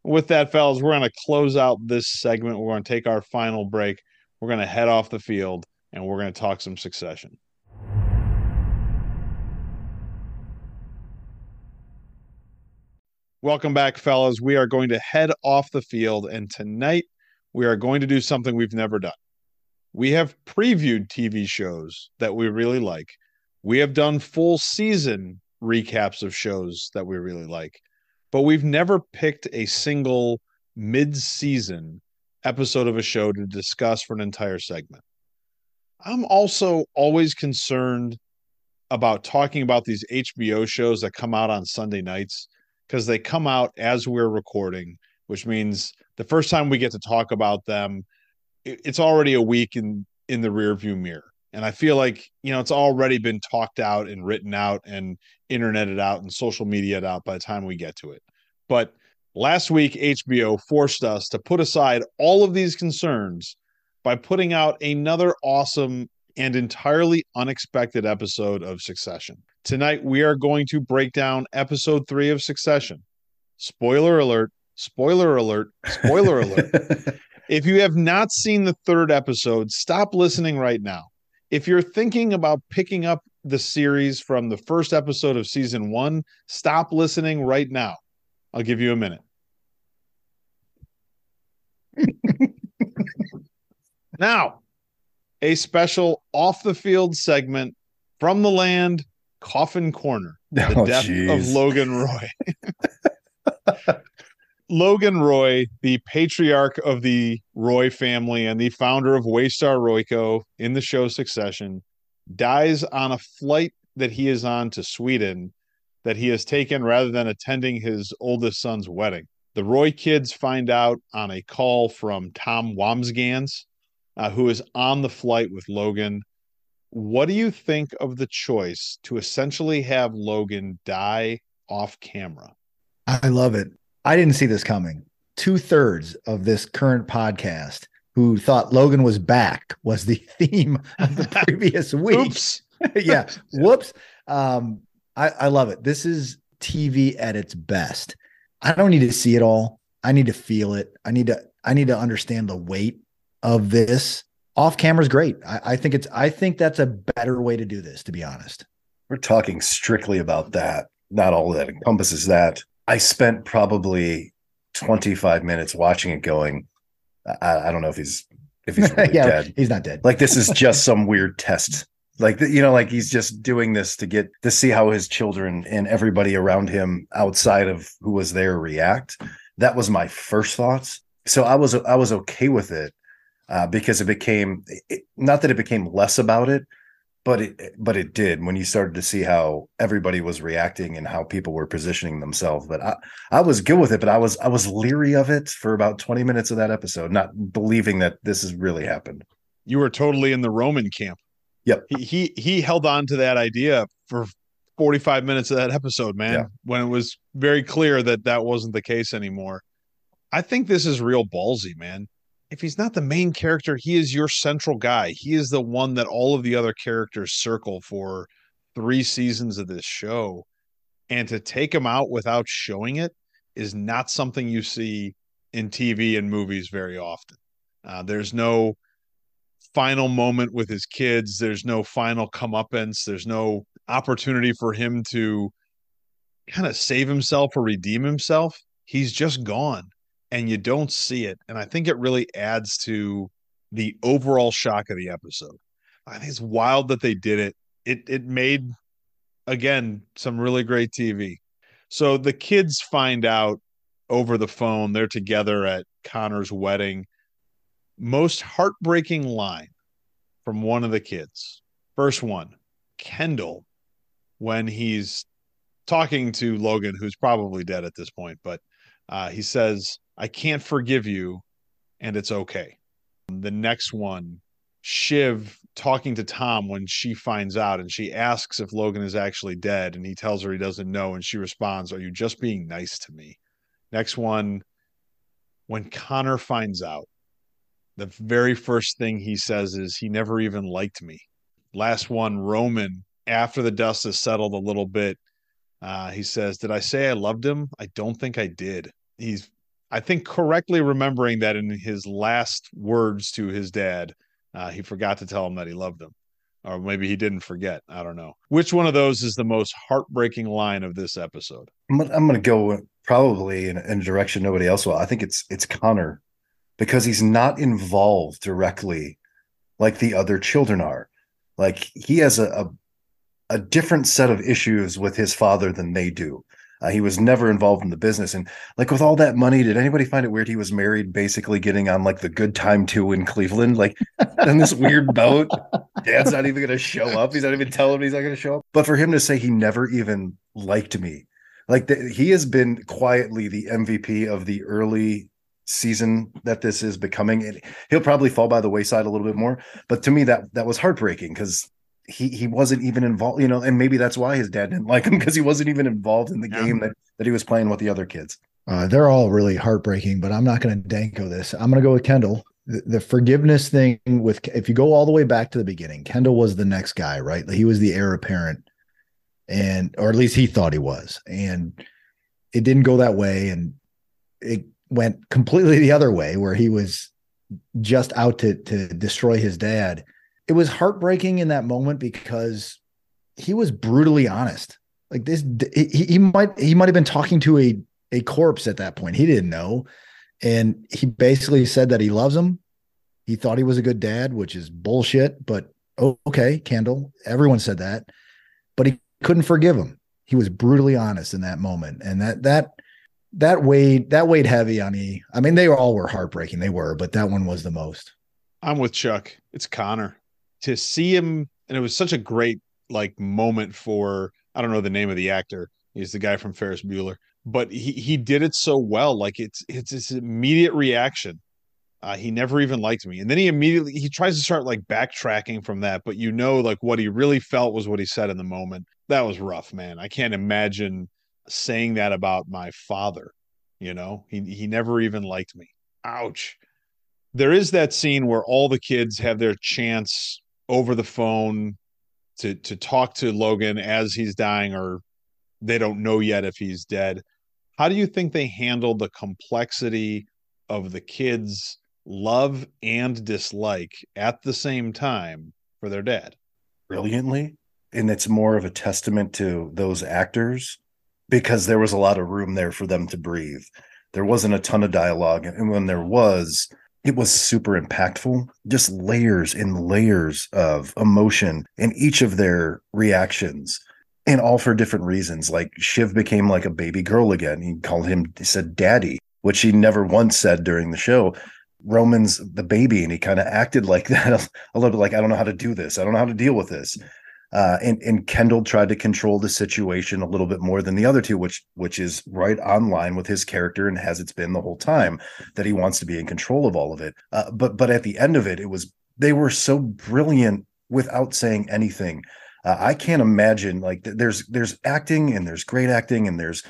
With that, fellas, we're going to close out this segment. We're going to take our final break. We're going to head off the field and we're going to talk some succession. Welcome back, fellas. We are going to head off the field, and tonight we are going to do something we've never done. We have previewed TV shows that we really like. We have done full season recaps of shows that we really like, but we've never picked a single mid season episode of a show to discuss for an entire segment. I'm also always concerned about talking about these HBO shows that come out on Sunday nights because they come out as we're recording, which means the first time we get to talk about them, it's already a week in in the rearview mirror. And I feel like, you know, it's already been talked out and written out and interneted out and social media out by the time we get to it. But last week, HBO forced us to put aside all of these concerns by putting out another awesome and entirely unexpected episode of Succession. Tonight, we are going to break down episode three of Succession. Spoiler alert, spoiler alert, spoiler alert. If you have not seen the third episode, stop listening right now. If you're thinking about picking up the series from the first episode of season one, stop listening right now. I'll give you a minute. now, a special off the field segment from the land, Coffin Corner oh, the Oh, death of. Logan Roy. Logan Roy, the patriarch of the Roy family and the founder of Waystar Royco in the show Succession, dies on a flight that he is on to Sweden that he has taken rather than attending his oldest son's wedding. The Roy kids find out on a call from Tom Wambsgans, uh, who is on the flight with Logan. What do you think of the choice to essentially have Logan die off camera? I love it. I didn't see this coming. Two thirds of this current podcast who thought Logan was back was the theme of the previous week. Oops. yeah. Whoops. Um, I, I love it. This is TV at its best. I don't need to see it all. I need to feel it. I need to I need to understand the weight of this. Off camera is great. I, I think it's I think that's a better way to do this, to be honest. We're talking strictly about that, not all that encompasses that. I spent probably 25 minutes watching it going, I, I don't know if he's if he's really yeah, dead. he's not dead. Like this is just some weird test. Like you know, like he's just doing this to get to see how his children and everybody around him outside of who was there react. That was my first thoughts. So I was I was okay with it uh, because it became it, not that it became less about it, but it but it did when you started to see how everybody was reacting and how people were positioning themselves. But I I was good with it, but I was I was leery of it for about twenty minutes of that episode, not believing that this has really happened. You were totally in the Roman camp. Yep. He he, he held on to that idea for 45 minutes of that episode, man, Yeah. when it was very clear that that wasn't the case anymore. I think this is real ballsy, man. If he's not the main character, he is your central guy. He is the one that all of the other characters circle for three seasons of this show. And to take him out without showing it is not something you see in TV and movies very often. Uh, there's no final moment with his kids. There's no final comeuppance. There's no opportunity for him to kind of save himself or redeem himself. He's just gone and you don't see it. And I think it really adds to the overall shock of the episode. I think it's wild that they did it. It it made again some really great TV. So the kids find out over the phone they're together at Connor's wedding. Most heartbreaking line from one of the kids. First one, Kendall, when he's talking to Logan, who's probably dead at this point, but uh, he says, I can't forgive you, and it's okay. The next one, Shiv talking to Tom when she finds out and she asks if Logan is actually dead, and he tells her he doesn't know, and she responds, Are you just being nice to me? Next one, when Connor finds out, the very first thing he says is, He never even liked me. Last one, Roman, after the dust has settled a little bit, uh, he says, Did I say I loved him? I don't think I did. He's, I think, correctly remembering that in his last words to his dad, uh, he forgot to tell him that he loved him. Or maybe he didn't forget. I don't know. Which one of those is the most heartbreaking line of this episode? I'm, gonna- I'm going to go probably in, in a direction nobody else will. I think it's it's Connor because he's not involved directly like the other children are. Like he has a a, a different set of issues with his father than they do. Uh, he was never involved in the business, and like with all that money, did anybody find it weird he was married, basically getting on like the Good Time two in Cleveland, like on this weird boat? Dad's not even going to show up. He's not even telling him he's not going to show up. But for him to say he never even liked me, like he has been quietly the MVP of the early season that this is becoming. And he'll probably fall by the wayside a little bit more. But to me, that that was heartbreaking because he he wasn't even involved, you know, and maybe that's why his dad didn't like him because he wasn't even involved in the Yeah. game that, that he was playing with the other kids. Uh, they're all really heartbreaking, but I'm not going to danko this. I'm going to go with Kendall. The, the forgiveness thing with if you go all the way back to the beginning, Kendall was the next guy, right? He was the heir apparent, and or at least he thought he was, and it didn't go that way, and it went completely the other way, where he was just out to to destroy his dad. It was heartbreaking in that moment because he was brutally honest. Like this, he, he might he might have been talking to a a corpse at that point. He didn't know. And he basically said that he loves him. He thought he was a good dad, which is bullshit, but oh, okay, Kendall. Everyone said that. But he couldn't forgive him. He was brutally honest in that moment. And that that that weighed that weighed heavy on me. I mean, they all were heartbreaking. They were, but that one was the most. I'm with Chuck. It's Connor. To see him, and it was such a great like moment for I don't know the name of the actor. He's the guy from Ferris Bueller, but he he did it so well. Like it's it's his immediate reaction. Uh, he never even liked me, and then he immediately he tries to start like backtracking from that. But you know, like what he really felt was what he said in the moment. That was rough, man. I can't imagine saying that about my father. You know, he he never even liked me. Ouch there is that scene where all the kids have their chance over the phone to to talk to Logan as he's dying or they don't know yet if he's dead. How do you think they handle the complexity of the kids' love and dislike at the same time for their dad? brilliantly and it's more of a testament to those actors because there was a lot of room there for them to breathe there wasn't a ton of dialogue and when there was it was super impactful. Just layers and layers of emotion in each of their reactions, and all for different reasons. Like Shiv became like a baby girl again. He called him, he said, "Daddy," which he never once said during the show. Roman's the baby, and he kind of acted like that a little bit like, I don't know how to do this. I don't know how to deal with this. Uh, and and Kendall tried to control the situation a little bit more than the other two, which which is right on line with his character and has it's been the whole time that he wants to be in control of all of it. Uh, but but at the end of it, it was they were so brilliant without saying anything. Uh, I can't imagine like th- there's there's acting and there's great acting and there's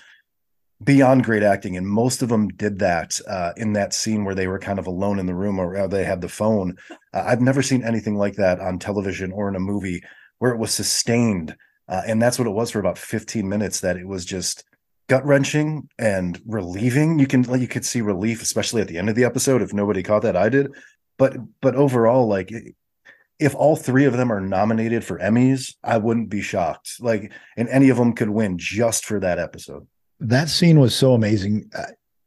beyond great acting and most of them did that uh, in that scene where they were kind of alone in the room or they had the phone uh, i've never seen anything like that on television or in a movie where it was sustained. Uh, and that's what it was for about 15 minutes that it was just gut wrenching and relieving. You can you could see relief, especially at the end of the episode. If nobody caught that, I did. But but overall, like if all three of them are nominated for Emmys, I wouldn't be shocked. Like, and any of them could win just for that episode. That scene was so amazing.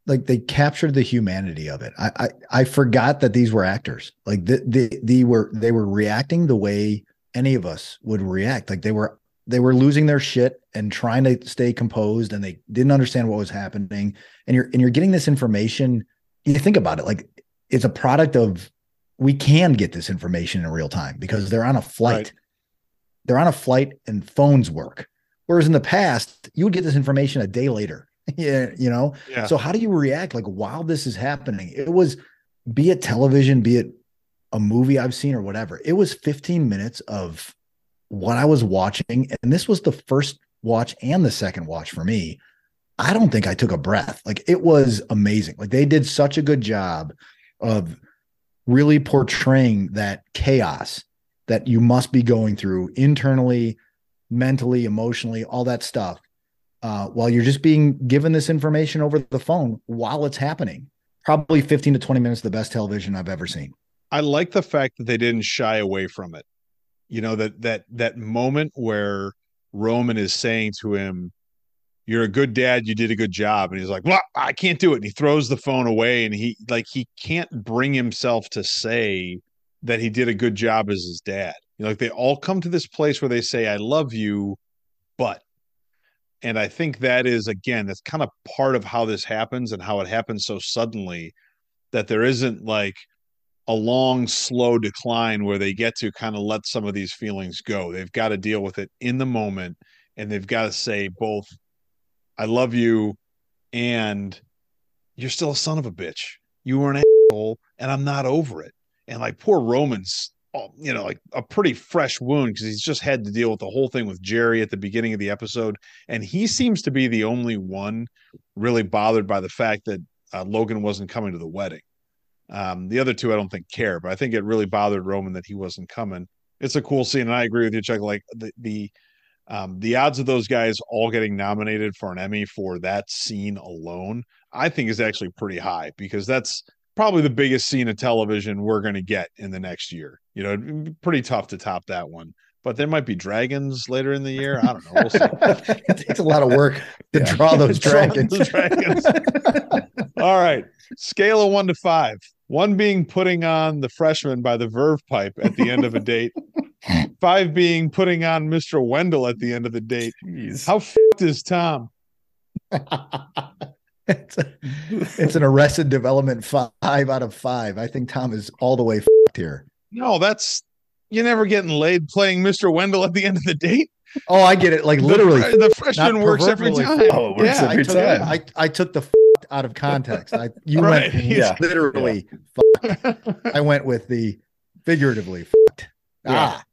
Like they captured the humanity of it. I, I I forgot that these were actors. Like the, the they were they were reacting the way any of us would react. Like they were they were losing their shit and trying to stay composed and they didn't understand what was happening. And you're and you're getting this information. You think about it, like it's a product of we can get this information in real time because they're on a flight. Right. They're on a flight and phones work. Whereas in the past, you would get this information a day later. yeah, you know. Yeah. So how do you react like while this is happening? It was be it television, be it a movie I've seen or whatever. It was 15 minutes of what I was watching. And this was the first watch and the second watch for me. I don't think I took a breath. Like it was amazing. Like they did such a good job of really portraying that chaos that you must be going through internally, mentally, emotionally, all that stuff. Uh, while you're just being given this information over the phone while it's happening. Probably 15 to 20 minutes the best television I've ever seen. I like the fact that they didn't shy away from it. You know that that that moment where Roman is saying to him, "You're a good dad. You did a good job," and he's like, "Well, I can't do it." And he throws the phone away, and he like he can't bring himself to say that he did a good job as his dad. You know, like they all come to this place where they say, "I love you," but and I think that is again that's kind of part of how this happens and how it happens so suddenly that there isn't like a long, slow decline where they get to kind of let some of these feelings go. They've got to deal with it in the moment and they've got to say both, I love you and you're still a son of a bitch. You were an asshole and I'm not over it. And like poor Roman's, oh, you know, like a pretty fresh wound because he's just had to deal with the whole thing with Jerry at the beginning of the episode. And he seems to be the only one really bothered by the fact that uh, Logan wasn't coming to the wedding um, the other two, I don't think care, but I think it really bothered Roman that he wasn't coming. It's a cool scene, and I agree with you, Chuck. Like the the um, the odds of those guys all getting nominated for an Emmy for that scene alone, I think is actually pretty high because that's probably the biggest scene of television we're going to get in the next year. You know, pretty tough to top that one. But there might be dragons later in the year. I don't know. We'll see. it takes a lot of work to yeah. draw those dragons. Draw those dragons. all right. Scale of one to five. One being putting on the freshman by the Verve pipe at the end of a date. Five being putting on Mr. Wendell at the end of the date. Jeez. How f- is Tom? it's, a, it's an arrested development five out of five. I think Tom is all the way f- here. No, that's you're never getting laid playing Mr. Wendell at the end of the date. Oh, I get it. Like literally, the, the freshman works every time. Oh, it works yeah, every I took, time. I, I took the out of context. I you right. went yeah. literally yeah. I went with the figuratively fucked. Yeah. Ah.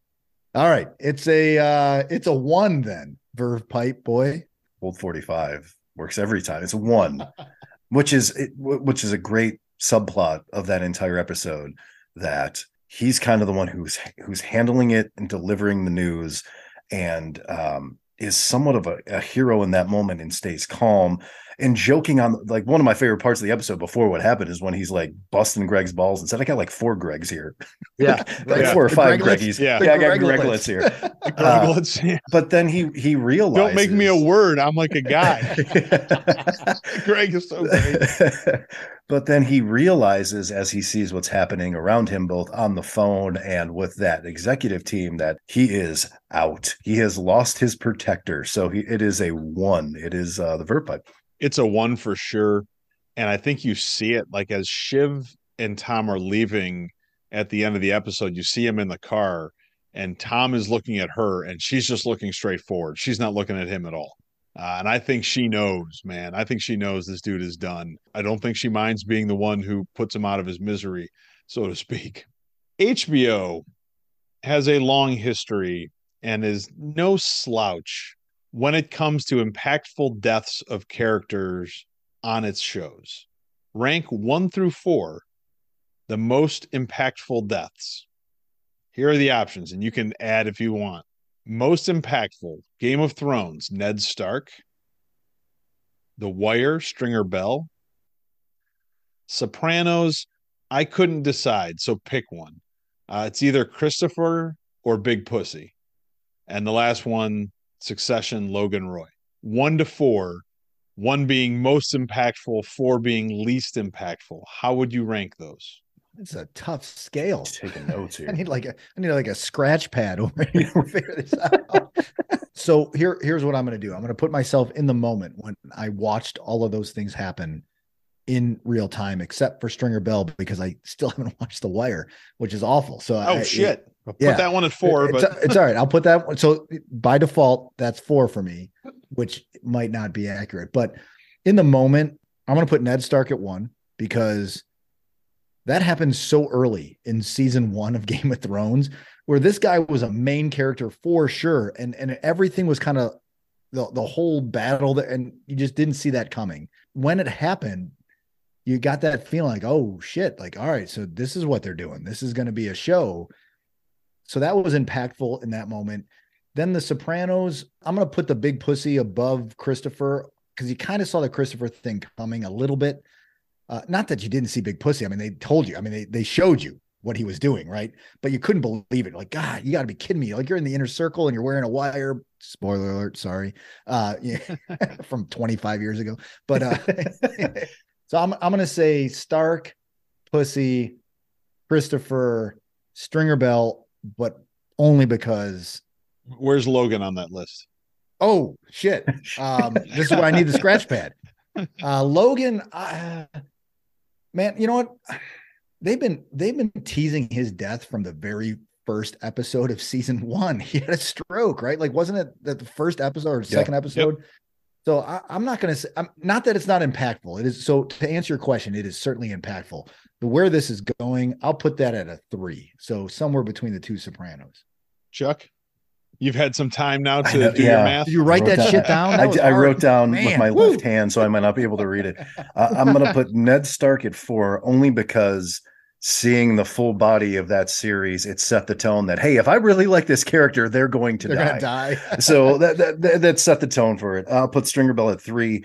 All right. It's a uh it's a one then. Verve pipe boy. Old 45 works every time. It's a one, which is which is a great subplot of that entire episode that he's kind of the one who's who's handling it and delivering the news and um is somewhat of a, a hero in that moment and stays calm and joking on like one of my favorite parts of the episode before what happened is when he's like busting Greg's balls and said, I got like four Gregs here. Yeah. like yeah. four or five Greggies. Yeah. yeah, I got Greglets here. Greglets, uh, yeah. But then he he realized Don't make me a word. I'm like a guy. Greg is so great. But then he realizes as he sees what's happening around him, both on the phone and with that executive team, that he is out. He has lost his protector. So he, it is a one. It is uh, the Verve Pipe. It's a one for sure. And I think you see it like as Shiv and Tom are leaving at the end of the episode, you see him in the car and Tom is looking at her and she's just looking straight forward. She's not looking at him at all. Uh, and I think she knows, man. I think she knows this dude is done. I don't think she minds being the one who puts him out of his misery, so to speak. HBO has a long history and is no slouch when it comes to impactful deaths of characters on its shows. Rank one through four the most impactful deaths. Here are the options, and you can add if you want. Most impactful Game of Thrones, Ned Stark. The Wire, Stringer Bell. Sopranos, I couldn't decide, so pick one. Uh, it's either Christopher or Big Pussy. And the last one, Succession, Logan Roy. One to four, one being most impactful, four being least impactful. How would you rank those? It's a tough scale. Taking notes here. I need like a I need like a scratch pad over here to figure this out. so here here's what I'm going to do. I'm going to put myself in the moment when I watched all of those things happen in real time, except for Stringer Bell because I still haven't watched The Wire, which is awful. So oh I, shit, put yeah. that one at four. It's, but it's all right. I'll put that one. So by default, that's four for me, which might not be accurate. But in the moment, I'm going to put Ned Stark at one because that happened so early in season one of Game of Thrones, where this guy was a main character for sure, and and everything was kind of the the whole battle, that, and you just didn't see that coming. When it happened, you got that feeling like, oh shit, like all right, so this is what they're doing. This is going to be a show. So that was impactful in that moment. Then the Sopranos, I'm going to put the big pussy above Christopher because you kind of saw the Christopher thing coming a little bit. Uh, not that you didn't see Big Pussy. I mean, they told you. I mean, they they showed you what he was doing, right? But you couldn't believe it. Like, God, you got to be kidding me! Like you're in the inner circle and you're wearing a wire. Spoiler alert, sorry, uh, yeah, from 25 years ago. But uh, so I'm I'm gonna say Stark, Pussy, Christopher, Stringer Bell, but only because. Where's Logan on that list? Oh shit! Um, this is why I need the scratch pad. Uh, Logan, uh, man, you know what? They've been they've been teasing his death from the very first episode of season one. He had a stroke, right? Like, wasn't it that the first episode or second yep. episode? Yep. So I, am not going to say, I'm not that it's not impactful. It is. So to answer your question, it is certainly impactful. The where this is going, I'll put that at a three. So somewhere between the two Sopranos. Chuck. You've had some time now to do yeah. your math. Did you write that down, shit down? I, I, wrote down Man. with my Woo. left hand, so I might not be able to read it. Uh, I'm going to put Ned Stark at four only because seeing the full body of that series, it set the tone that hey, if I really like this character, they're going to they're die. die. so that, that, that that set the tone for it. I'll put Stringer Bell at three.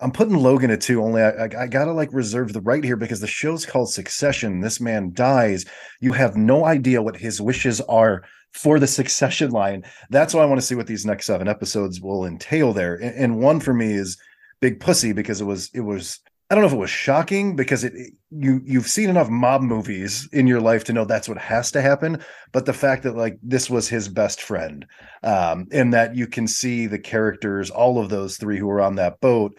I'm putting Logan at two. Only I, I, I, gotta like reserve the right here because the show's called Succession. This man dies. You have no idea what his wishes are for the succession line. That's why I want to see what these next seven episodes will entail there. And, and, one for me is Big Pussy because it was it was I don't know if it was shocking because it, it you you've seen enough mob movies in your life to know that's what has to happen. But the fact that like this was his best friend, um, and that you can see the characters, all of those three who were on that boat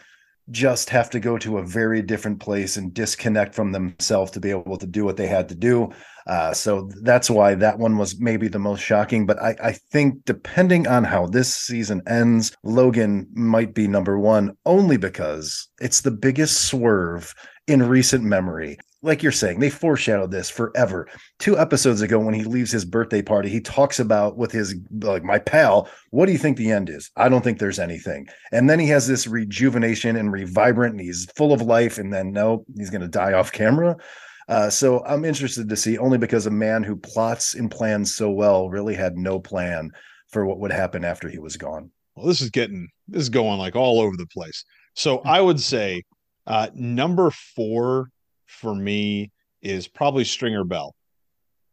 just have to go to a very different place and disconnect from themselves to be able to do what they had to do. Uh, so that's why that one was maybe the most shocking. But I, I think depending on how this season ends, Logan might be number one only because it's the biggest swerve in recent memory like you're saying, they foreshadowed this forever. Two episodes ago, when he leaves his birthday party, he talks about with his like my pal, what do you think the end is? I don't think there's anything. And then he has this rejuvenation and revibrant, and he's full of life. And then no, he's gonna die off camera. Uh, so I'm interested to see only because a man who plots and plans so well really had no plan for what would happen after he was gone. Well, this is getting this is going like all over the place. So I would say uh, number four for me is probably Stringer Bell,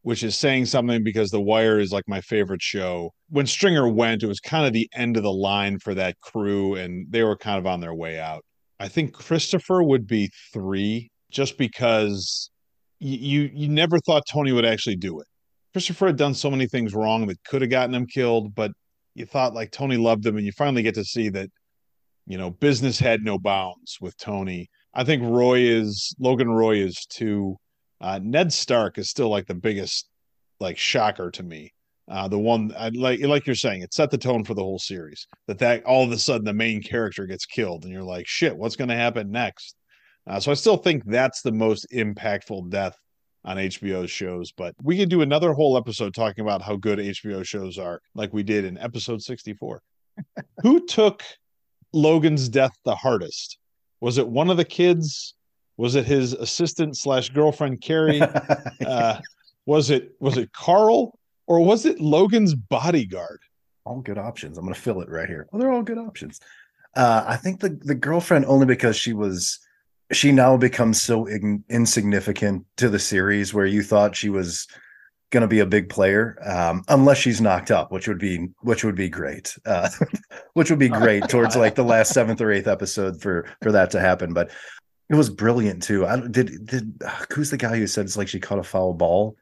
which is saying something because The Wire is like my favorite show. When Stringer went, it was kind of the end of the line for that crew, and they were kind of on their way out. I think Christopher would be three just because you, you never thought Tony would actually do it. Christopher had done so many things wrong that could have gotten him killed, but you thought like Tony loved him, and you finally get to see that, you know, business had no bounds with Tony. I think Roy is Logan Roy is too. Uh, Ned Stark is still like the biggest like shocker to me. Uh, the one I like like you're saying, it set the tone for the whole series. That that all of a sudden the main character gets killed, and you're like, shit, what's going to happen next? Uh, so I still think that's the most impactful death on HBO shows. But we could do another whole episode talking about how good HBO shows are, like we did in episode 64. Who took Logan's death the hardest? Was it one of the kids? Was it his assistant slash girlfriend Kerry? Uh, was it was it Karl or was it Logan's bodyguard? All good options. I'm going to fill it right here. Oh, they're all good options. Uh, I think the the girlfriend only because she was she now becomes so in, insignificant to the series where you thought she was going to be a big player um, unless she's knocked up which would be which would be great uh, which would be great towards like the last seventh or eighth episode for for that to happen but it was brilliant too. I did did uh, who's the guy who said it's like she caught a foul ball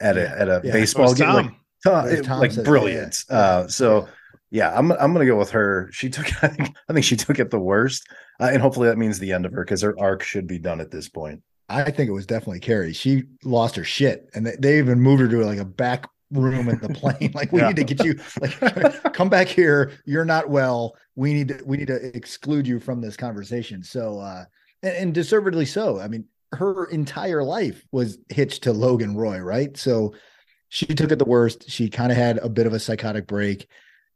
at a at a Yeah. baseball game? Like, Tom, It Tom like says, brilliant yeah, uh yeah, so yeah, I'm I'm gonna go with her. She took I think I think she took it the worst, uh, and hopefully that means the end of her because her arc should be done at this point. I think it was definitely Kerry. She lost her shit, and they, they even moved her to like a back room in the plane. Like, we Yeah. need to get you. Like, come back here. You're not well. We need to. We need to exclude you from this conversation. So, uh, and, and deservedly so. I mean, her entire life was hitched to Logan Roy, right? So, she took it the worst. She kind of had a bit of a psychotic break,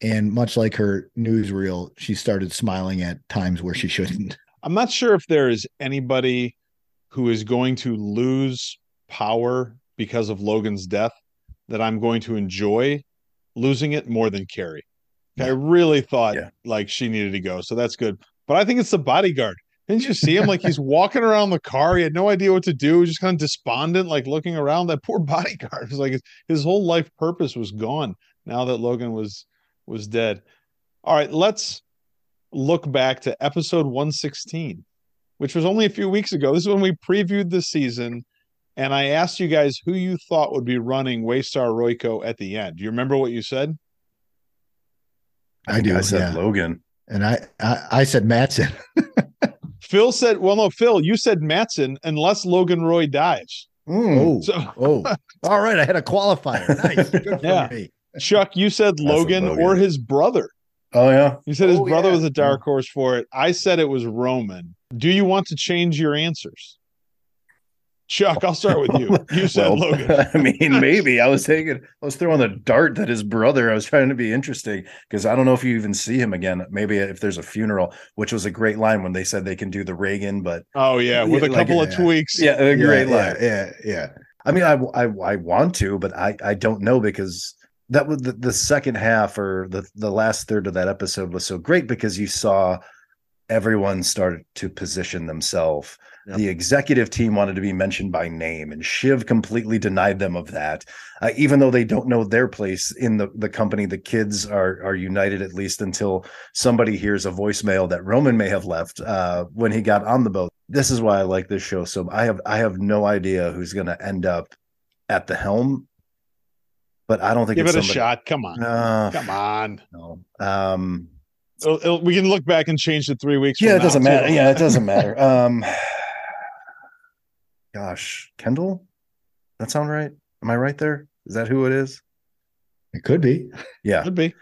and much like her newsreel, she started smiling at times where she shouldn't. I'm not sure if there is anybody who is going to lose power because of Logan's death that I'm going to enjoy losing it more than Kerry. I really thought Yeah. like she needed to go, so that's good. But I think it's the bodyguard. Didn't you see him? Like he's walking around the car. He had no idea what to do. Just kind of despondent, like looking around. That poor bodyguard was like his, his whole life purpose was gone now that Logan was was dead. All right, let's look back to episode 116, which was only a few weeks ago. This is when we previewed the season, and I asked you guys who you thought would be running Waystar Royco at the end. Do you remember what you said? I think do, I said yeah. Logan. And I, I, I said Matsson. Phil said, well, no, Phil, you said Matsson unless Logan Roy dies. Mm. Oh, So oh, all right. I had a qualifier. Nice. Good for Yeah. me. Chuck, you said Logan, Logan. or his brother. Oh yeah. You said his Oh, brother yeah. was a dark horse for it. I said it was Roman. Do you want to change your answers? Chuck, I'll start with you. You said Well, Logan. I mean, maybe I was taking, I was throwing the dart that his brother. I was trying to be interesting because I don't know if you even see him again. Maybe if there's a funeral, which was a great line when they said they can do the Reagan, but Oh yeah, with a Yeah, like, couple of yeah. tweaks. yeah, a great yeah, line. Yeah, yeah, I mean, I, I I want to, but I I don't know because that was the, the second half or the the last third of that episode was so great because you saw everyone started to position themselves. Yep. The executive team wanted to be mentioned by name, and Shiv completely denied them of that. Uh, even though they don't know their place in the, the company, the kids are are united at least until somebody hears a voicemail that Roman may have left uh, when he got on the boat. This is why I like this show. So I have I have no idea who's going to end up at the helm, but I don't think Give it it's a somebody- shot. Come on. No, Come on. no. Um, It'll- it'll- we can look back and change it three weeks. yeah, from it doesn't too. matter. Yeah, it doesn't matter. Um, gosh, Kendall, that sound right? Am I right there? Is that who it is? It could be. Yeah, Could be.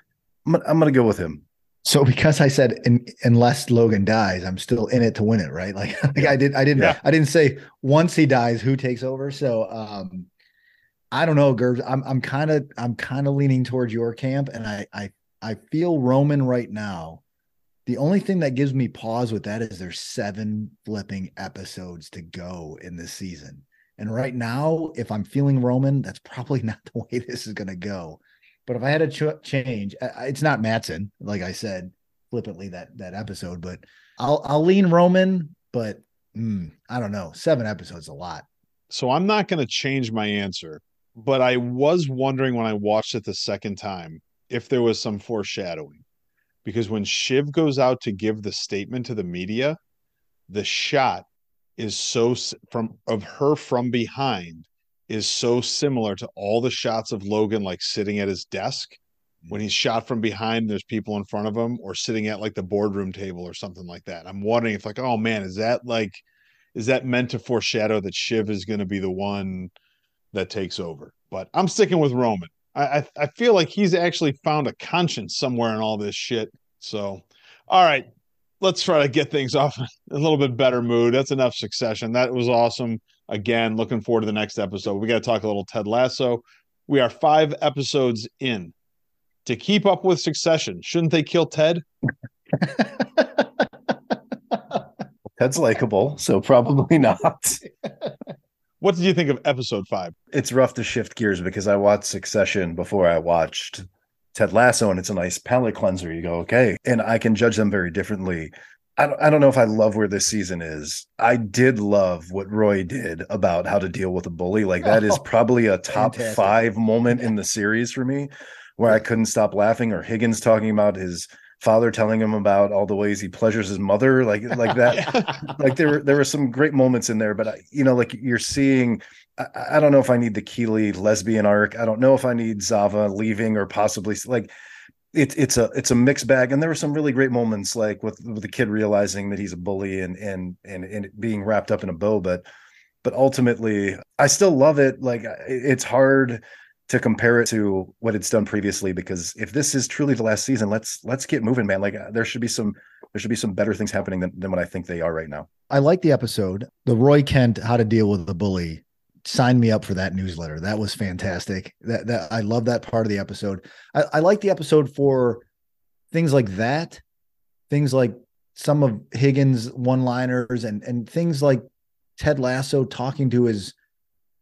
I'm, gonna- I'm gonna go with him. So because I said in, unless Logan dies, I'm still in it to win it, right? Like, like I did, I didn't, Yeah. I didn't say once he dies, who takes over. So um I don't know, Gerbs. I'm I'm kind of I'm kind of leaning towards your camp, and I I I feel Roman right now. The only thing that gives me pause with that is there's seven flipping episodes to go in this season. And right now, if I'm feeling Roman, that's probably not the way this is going to go. But if I had to ch- change, I- it's not Matsson, like I said flippantly that that episode. But I'll I'll lean Roman, but mm, I don't know. Seven episodes a lot. So I'm not going to change my answer, but I was wondering when I watched it the second time if there was some foreshadowing. Because when Shiv goes out to give the statement to the media, the shot is so from of her from behind is so similar to all the shots of Logan like sitting at his desk when he's shot from behind there's people in front of him or sitting at like the boardroom table or something like that. I'm wondering if like oh man, is that like is that meant to foreshadow that Shiv is going to be the one that takes over? But I'm sticking with Roman. I, I I feel like he's actually found a conscience somewhere in all this shit. So, all right, let's try to get things off a little bit better mood. That's enough succession. That was awesome. Again, looking forward to the next episode. We got to talk a little Ted Lasso. We are five episodes in. To keep up with succession, shouldn't they kill Ted? Ted's likable, so probably not. What did you think of episode five? It's rough to shift gears because I watched Succession before I watched Ted Lasso, and it's a nice palate cleanser. You go, okay, and I can judge them very differently. I don't, I don't know if I love where this season is. I did love what Roy did about how to deal with a bully. Like that is probably a top Fantastic. five moment in the series for me, where I couldn't stop laughing. Or Higgins talking about his father telling him about all the ways he pleasures his mother, like like that. yeah. Like there were there were some great moments in there, but I, you know, like you're seeing I, I, don't know if I need the Keeley lesbian arc. I don't know if I need Zava leaving or possibly like it's it's a it's a mixed bag. And there were some really great moments like with, with the kid realizing that he's a bully and and and and being wrapped up in a bow. But but ultimately, I still love it. Like it's hard to compare it to what it's done previously because if this is truly the last season, let's let's get moving, man. Like uh, there should be some there should be some better things happening than, than what I think they are right now. I like the episode. The Roy Kent how to deal with the bully sign me up for that newsletter. That was fantastic. That that I love that part of the episode. I, I like the episode for things like that, things like some of Higgins one-liners and and things like Ted Lasso talking to his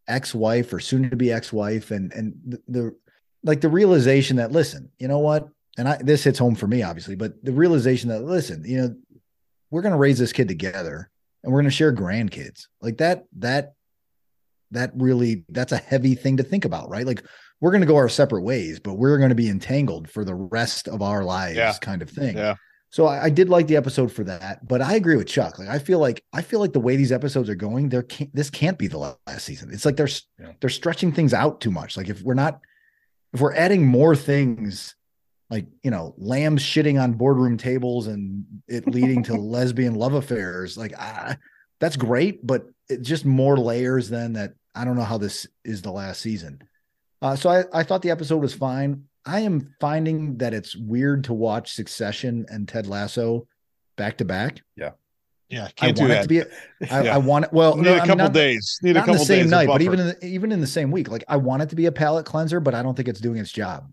ex-wife or soon to be ex-wife and and the, the like the realization that listen, you know what? And I this hits home for me obviously, but the realization that listen, you know, we're going to raise this kid together and we're going to share grandkids. Like that that that really that's a heavy thing to think about, right? Like we're going to go our separate ways, but we're going to be entangled for the rest of our lives, yeah. kind of thing. Yeah. So I, I, did like the episode for that, but I agree with Chuck. Like I feel like I feel like the way these episodes are going, there can't this can't be the last season. It's like they're yeah. they're stretching things out too much. Like if we're not if we're adding more things like you know lambs shitting on boardroom tables and it leading to lesbian love affairs like ah, that's great but it's just more layers than that I don't know how this is the last season. Uh, so I, I thought the episode was fine. I am finding that it's weird to watch Succession and Ted Lasso back to back. Yeah. Yeah, can't I want it to be. A, I, yeah. I want it. Well, need no, a couple I mean, not, days. Need a couple the same night, but even in the, even in the same week. Like I want it to be a palate cleanser, but I don't think it's doing its job.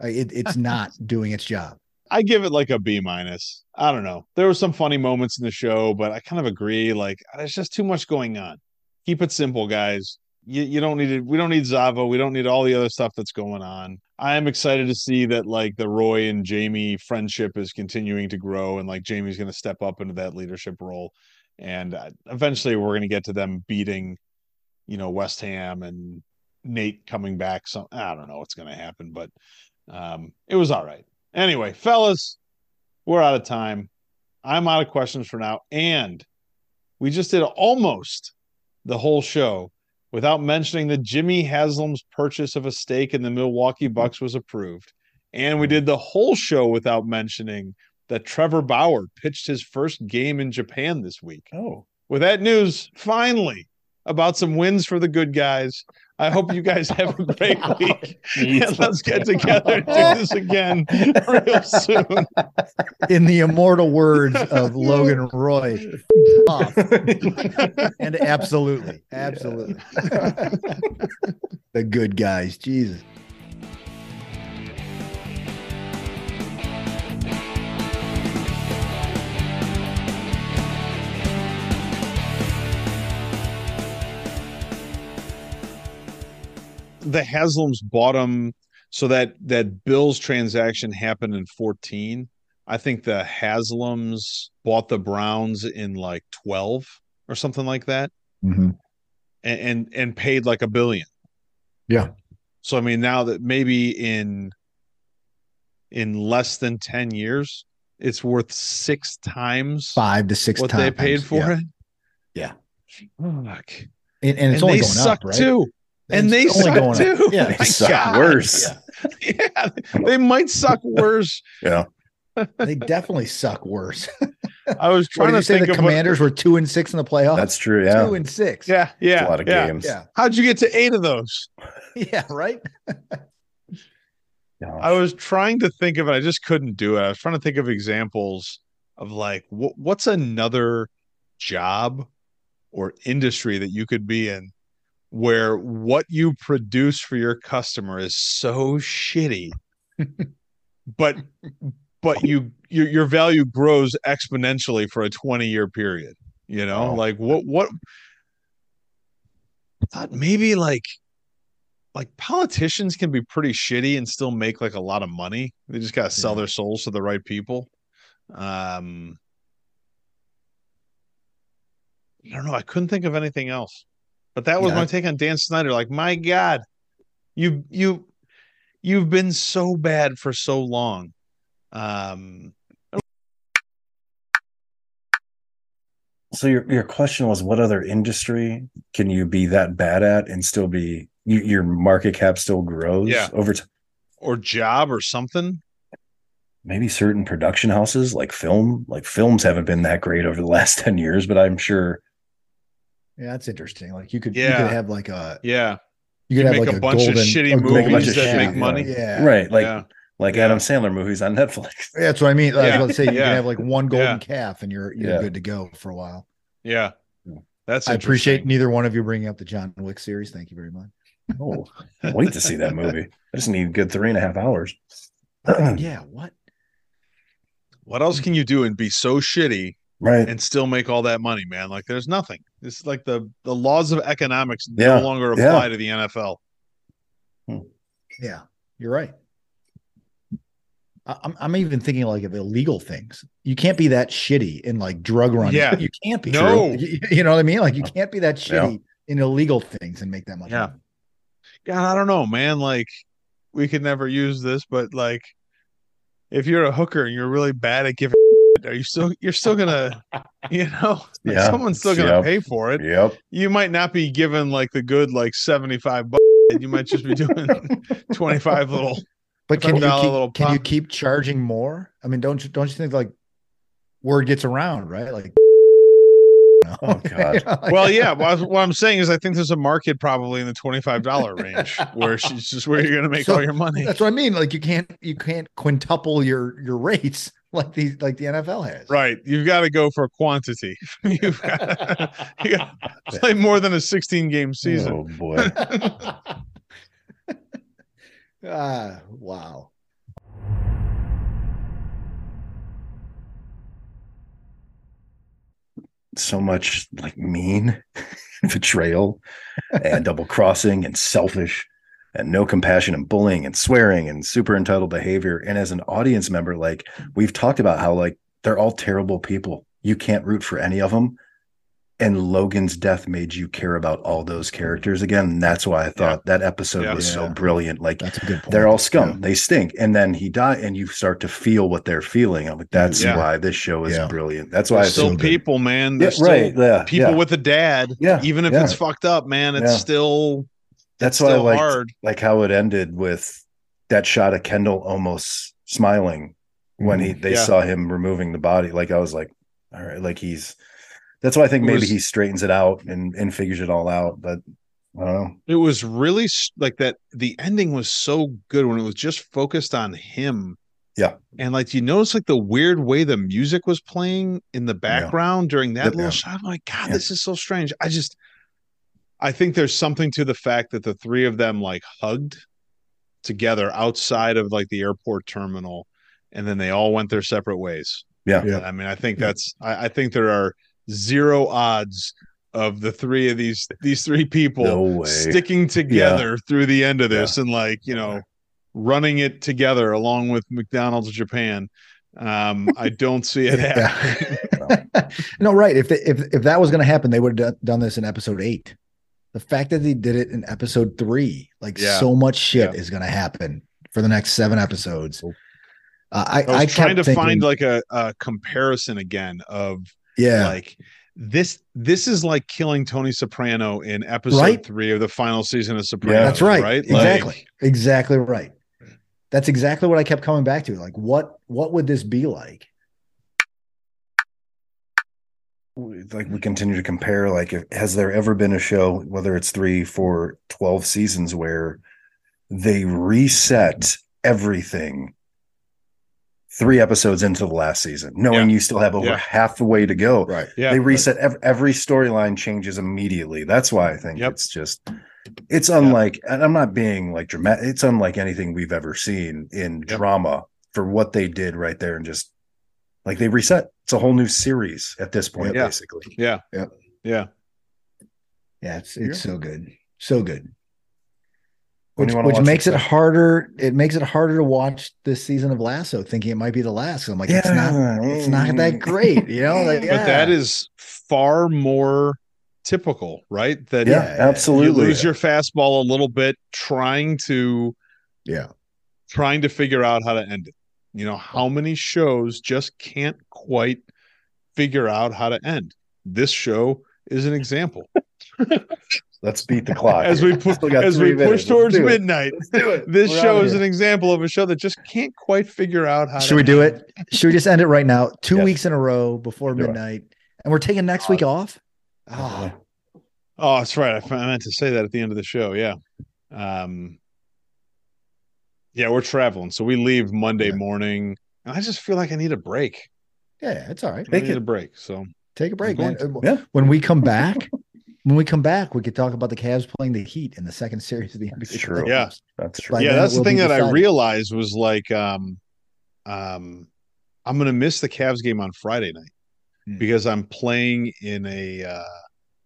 It, it's not doing its job. I give it like a B minus. I don't know. There were some funny moments in the show, but I kind of agree. Like there's just too much going on. Keep it simple, guys you, you don't need it. We don't need Zava. We don't need all the other stuff that's going on. I am excited to see that like the Roy and Jamie friendship is continuing to grow and like Jamie's going to step up into that leadership role. And uh, eventually we're going to get to them beating, you know, West Ham and Nate coming back. So I don't know what's going to happen, but um, it was all right. Anyway, fellas, we're out of time. I'm out of questions for now. And we just did almost the whole show without mentioning that Jimmy Haslam's purchase of a stake in the Milwaukee Bucks was approved. And we did the whole show without mentioning that Trevor Bauer pitched his first game in Japan this week. Oh. With that news, finally, about some wins for the good guys. I hope you guys have a great oh, week. and let's get together and do this again real soon. In the immortal words of Logan Roy. and absolutely, absolutely. Yeah. the good guys. Jesus. The Haslams bought him so that that Bills transaction happened in 14. I think the Haslams bought the Browns in like 12 or something like that. Mm-hmm. And, and and paid like a billion. Yeah. So I mean now that maybe in in less than 10 years it's worth six times five to six what times. they paid for yeah. it. Yeah. fuck. And, and it's and only they going suck up, right? too. And they only suck going up. too. Yeah. They My suck God. worse. Yeah. Yeah, they might suck worse. Yeah. They definitely suck worse. I was trying to say think the of what- Commanders were two and six in the playoffs? That's true. Yeah. two and six. yeah, yeah, It's a lot of yeah. games. Yeah. How'd you get to eight of those? Yeah, right. Yeah. I was trying to think of it. I just couldn't do it. I was trying to think of examples of like wh- what's another job or industry that you could be in where what you produce for your customer is so shitty, but but you your your value grows exponentially for a 20 year period. You know, Oh. like what what I thought maybe like like politicians can be pretty shitty and still make like a lot of money. They just gotta sell Yeah. their souls to the right people. Um I don't know. I couldn't think of anything else. But that was Yeah. my take on Dan Snyder. Like, my God, you you you've been so bad for so long. Um So your your question was, what other industry can you be that bad at and still be you, your market cap still grows Yeah. over time? or job or something. Maybe certain production houses like film, like films haven't been that great over the last ten years, but I'm sure. Yeah, that's interesting. Like you could, you could have like a, Yeah. you could You have make like a bunch of shitty a golden movies that calf, make money. Yeah, right, like yeah. like Yeah. Adam Sandler movies on Netflix. Yeah, that's what I mean. I was Yeah. about to say you Yeah. can have like one golden Yeah. calf and you're you're Yeah. good to go for a while. Yeah. That's I appreciate neither one of you bringing up the John Wick series. Thank you very much. Oh, can't wait to see that movie. I just need a good three and a half hours. yeah, what? What else can you do and be so shitty Right. and still make all that money, man? Like there's nothing. It's like the the laws of economics Yeah, no longer yeah. apply to the NFL. Hmm. Yeah, you're right. I- I'm I'm even thinking like of illegal things. You can't be that shitty in like drug running. Yeah. you can't be. No. you, you know what I mean. Like you can't be that Yeah. shitty in illegal things and make that much. Yeah. money. God, I don't know, man. Like we could never use this, but like if you're a hooker and you're really bad at giving are you still you're still gonna you know like, Yeah. someone's still gonna Yep. pay for it. Yep. You might not be given like the good like 75 bucks. You might just be doing 25 little But can you keep, little can you keep charging more? I mean, don't you don't you think like word gets around, right? Like, Oh, God. Well, yeah. What, what I'm saying is, I think there's a market probably in the twenty-five dollar range where she's just where you're going to make So, all your money. That's what I mean. Like you can't you can't quintuple your your rates like the like the NFL has. Right. You've got to go for quantity. You've got you got to play more than a 16 game season. Oh boy. ah, wow. so much like mean betrayal and double crossing and selfish and no compassion and bullying and swearing and super entitled behavior and as an audience member like we've talked about how like they're all terrible people you can't root for any of them and logan's death made you care about all those characters again and that's why i thought that episode Yeah. was so brilliant like That's a good point. they're all scum Yeah. they stink and then he died and you start to feel what they're feeling i'm like that's Yeah. why this show is Yeah. brilliant that's why They're still feel people, man. yeah, still right yeah people yeah. with a dad. Yeah, Even if yeah. it's fucked up, man, it's Yeah. still that's it's why I still liked hard. like how it ended with that shot of Kendall almost smiling when he they Mm-hmm. Yeah. saw him removing the body. Like I was like, all right, like he's that's why I think maybe was- he straightens it out and and figures it all out. But I don't know. It was really like that. The ending was so good when it was just focused on him. Yeah. And like, you notice like the weird way the music was playing in the background during that Yep. little Yeah. shot. I'm like, God, Yeah. this is so strange. I just, I think there's something to the fact that the three of them like hugged together outside of like the airport terminal and then they all went their separate ways. Yeah. Yeah. I mean, I think that's, I, I think there are zero odds of the three of these, these three people No sticking together through the end of this and like you know running it together along with McDonald's Japan. Um, I don't see it happening. No, right. If they, if if that was going to happen, they would have done this in episode eight. The fact that they did it in episode three, like Yeah. so much shit Yeah. is going to happen for the next seven episodes. Uh, I, I was I trying to thinking, find like a, a comparison again of yeah, like this this is like killing Tony Soprano in episode Right? three of the final season of Soprano. Yeah. That's right. Right? Exactly. Like, exactly right. That's exactly what I kept coming back to. Like, what what would this be like? Like we continue to compare like if, has there ever been a show whether it's three four 12 seasons where they reset everything three episodes into the last season knowing you still have over Yeah. half the way to go Right. yeah. they reset every, every storyline changes immediately that's why i think Yep. it's just it's unlike and i'm not being like dramatic it's unlike anything we've ever seen in Yep. drama for what they did right there and just like they reset it's a whole new series at this point Yeah. basically Yeah. Yep. Yeah. Yeah, it's it's so good. So good. Which, do you wanna which makes it, it harder. It makes it harder to watch this season of Lasso, thinking it might be the last. I'm like, yeah. it's not. It's not that mm. great, you know. Like, But that is far more typical, right? That yeah, Yeah, yeah. absolutely you lose your fastball a little bit trying to yeah, trying to figure out how to end it. You know, how many shows just can't quite figure out how to end? This show is an example. let's beat the clock As we pu- as we push towards Let's do midnight, let's do it this We're show is an example of a show that just can't quite figure out how Should to we do end. it? Should we just end it right now? Two Yes. weeks in a row before Do it. midnight, and we're taking next week off. Oh, Oh, that's right. I meant to say that at the end of the show. Yeah. Um, yeah, we're traveling. So we leave Monday Yeah. morning. And I just feel like I need a break. yeah, it's all right. I Take need it. a break. So Take a break, man. going Uh, Yeah. When we come back, when we come back, we could talk about the Cavs playing the Heat in the second series of the NBA. True. Yeah. that's true By yeah, that's the thing be that I realized was like, um, um, I'm going to miss the Cavs game on Friday night Hmm. because I'm playing in a, uh,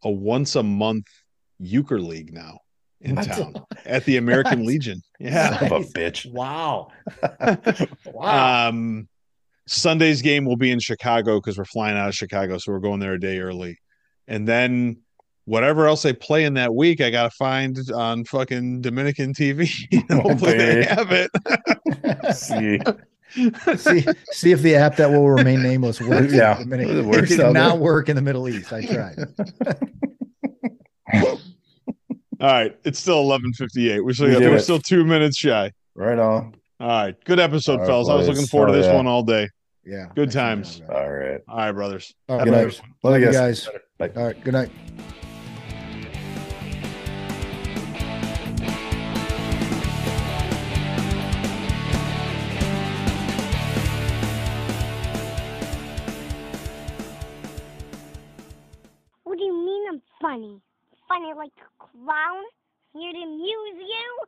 a once a month euchre league now in What? town at the American Legion. Yeah. Son of a bitch Wow. wow. Um, Sunday's game will be in Chicago because we're flying out of Chicago, so we're going there a day early. And then whatever else they play in that week, I gotta find on fucking Dominican TV. Hopefully they have it. see see, see if the app that will remain nameless works. Yeah, In the minute. it It, works did not work in the Middle East. I tried. All right, it's still eleven fifty eight. We still We got, did we're it. still two minutes shy. right on All right, good episode, All right, fellas. I was looking forward to Oh, this yeah. one all day. Yeah. Good Thanks times. doing that. all right All right, brothers. All right, Good good brothers. one. Love Love you you guys. guys. Bye. All right. Good night. What do you mean I'm funny? Funny like a clown? Here to amuse you?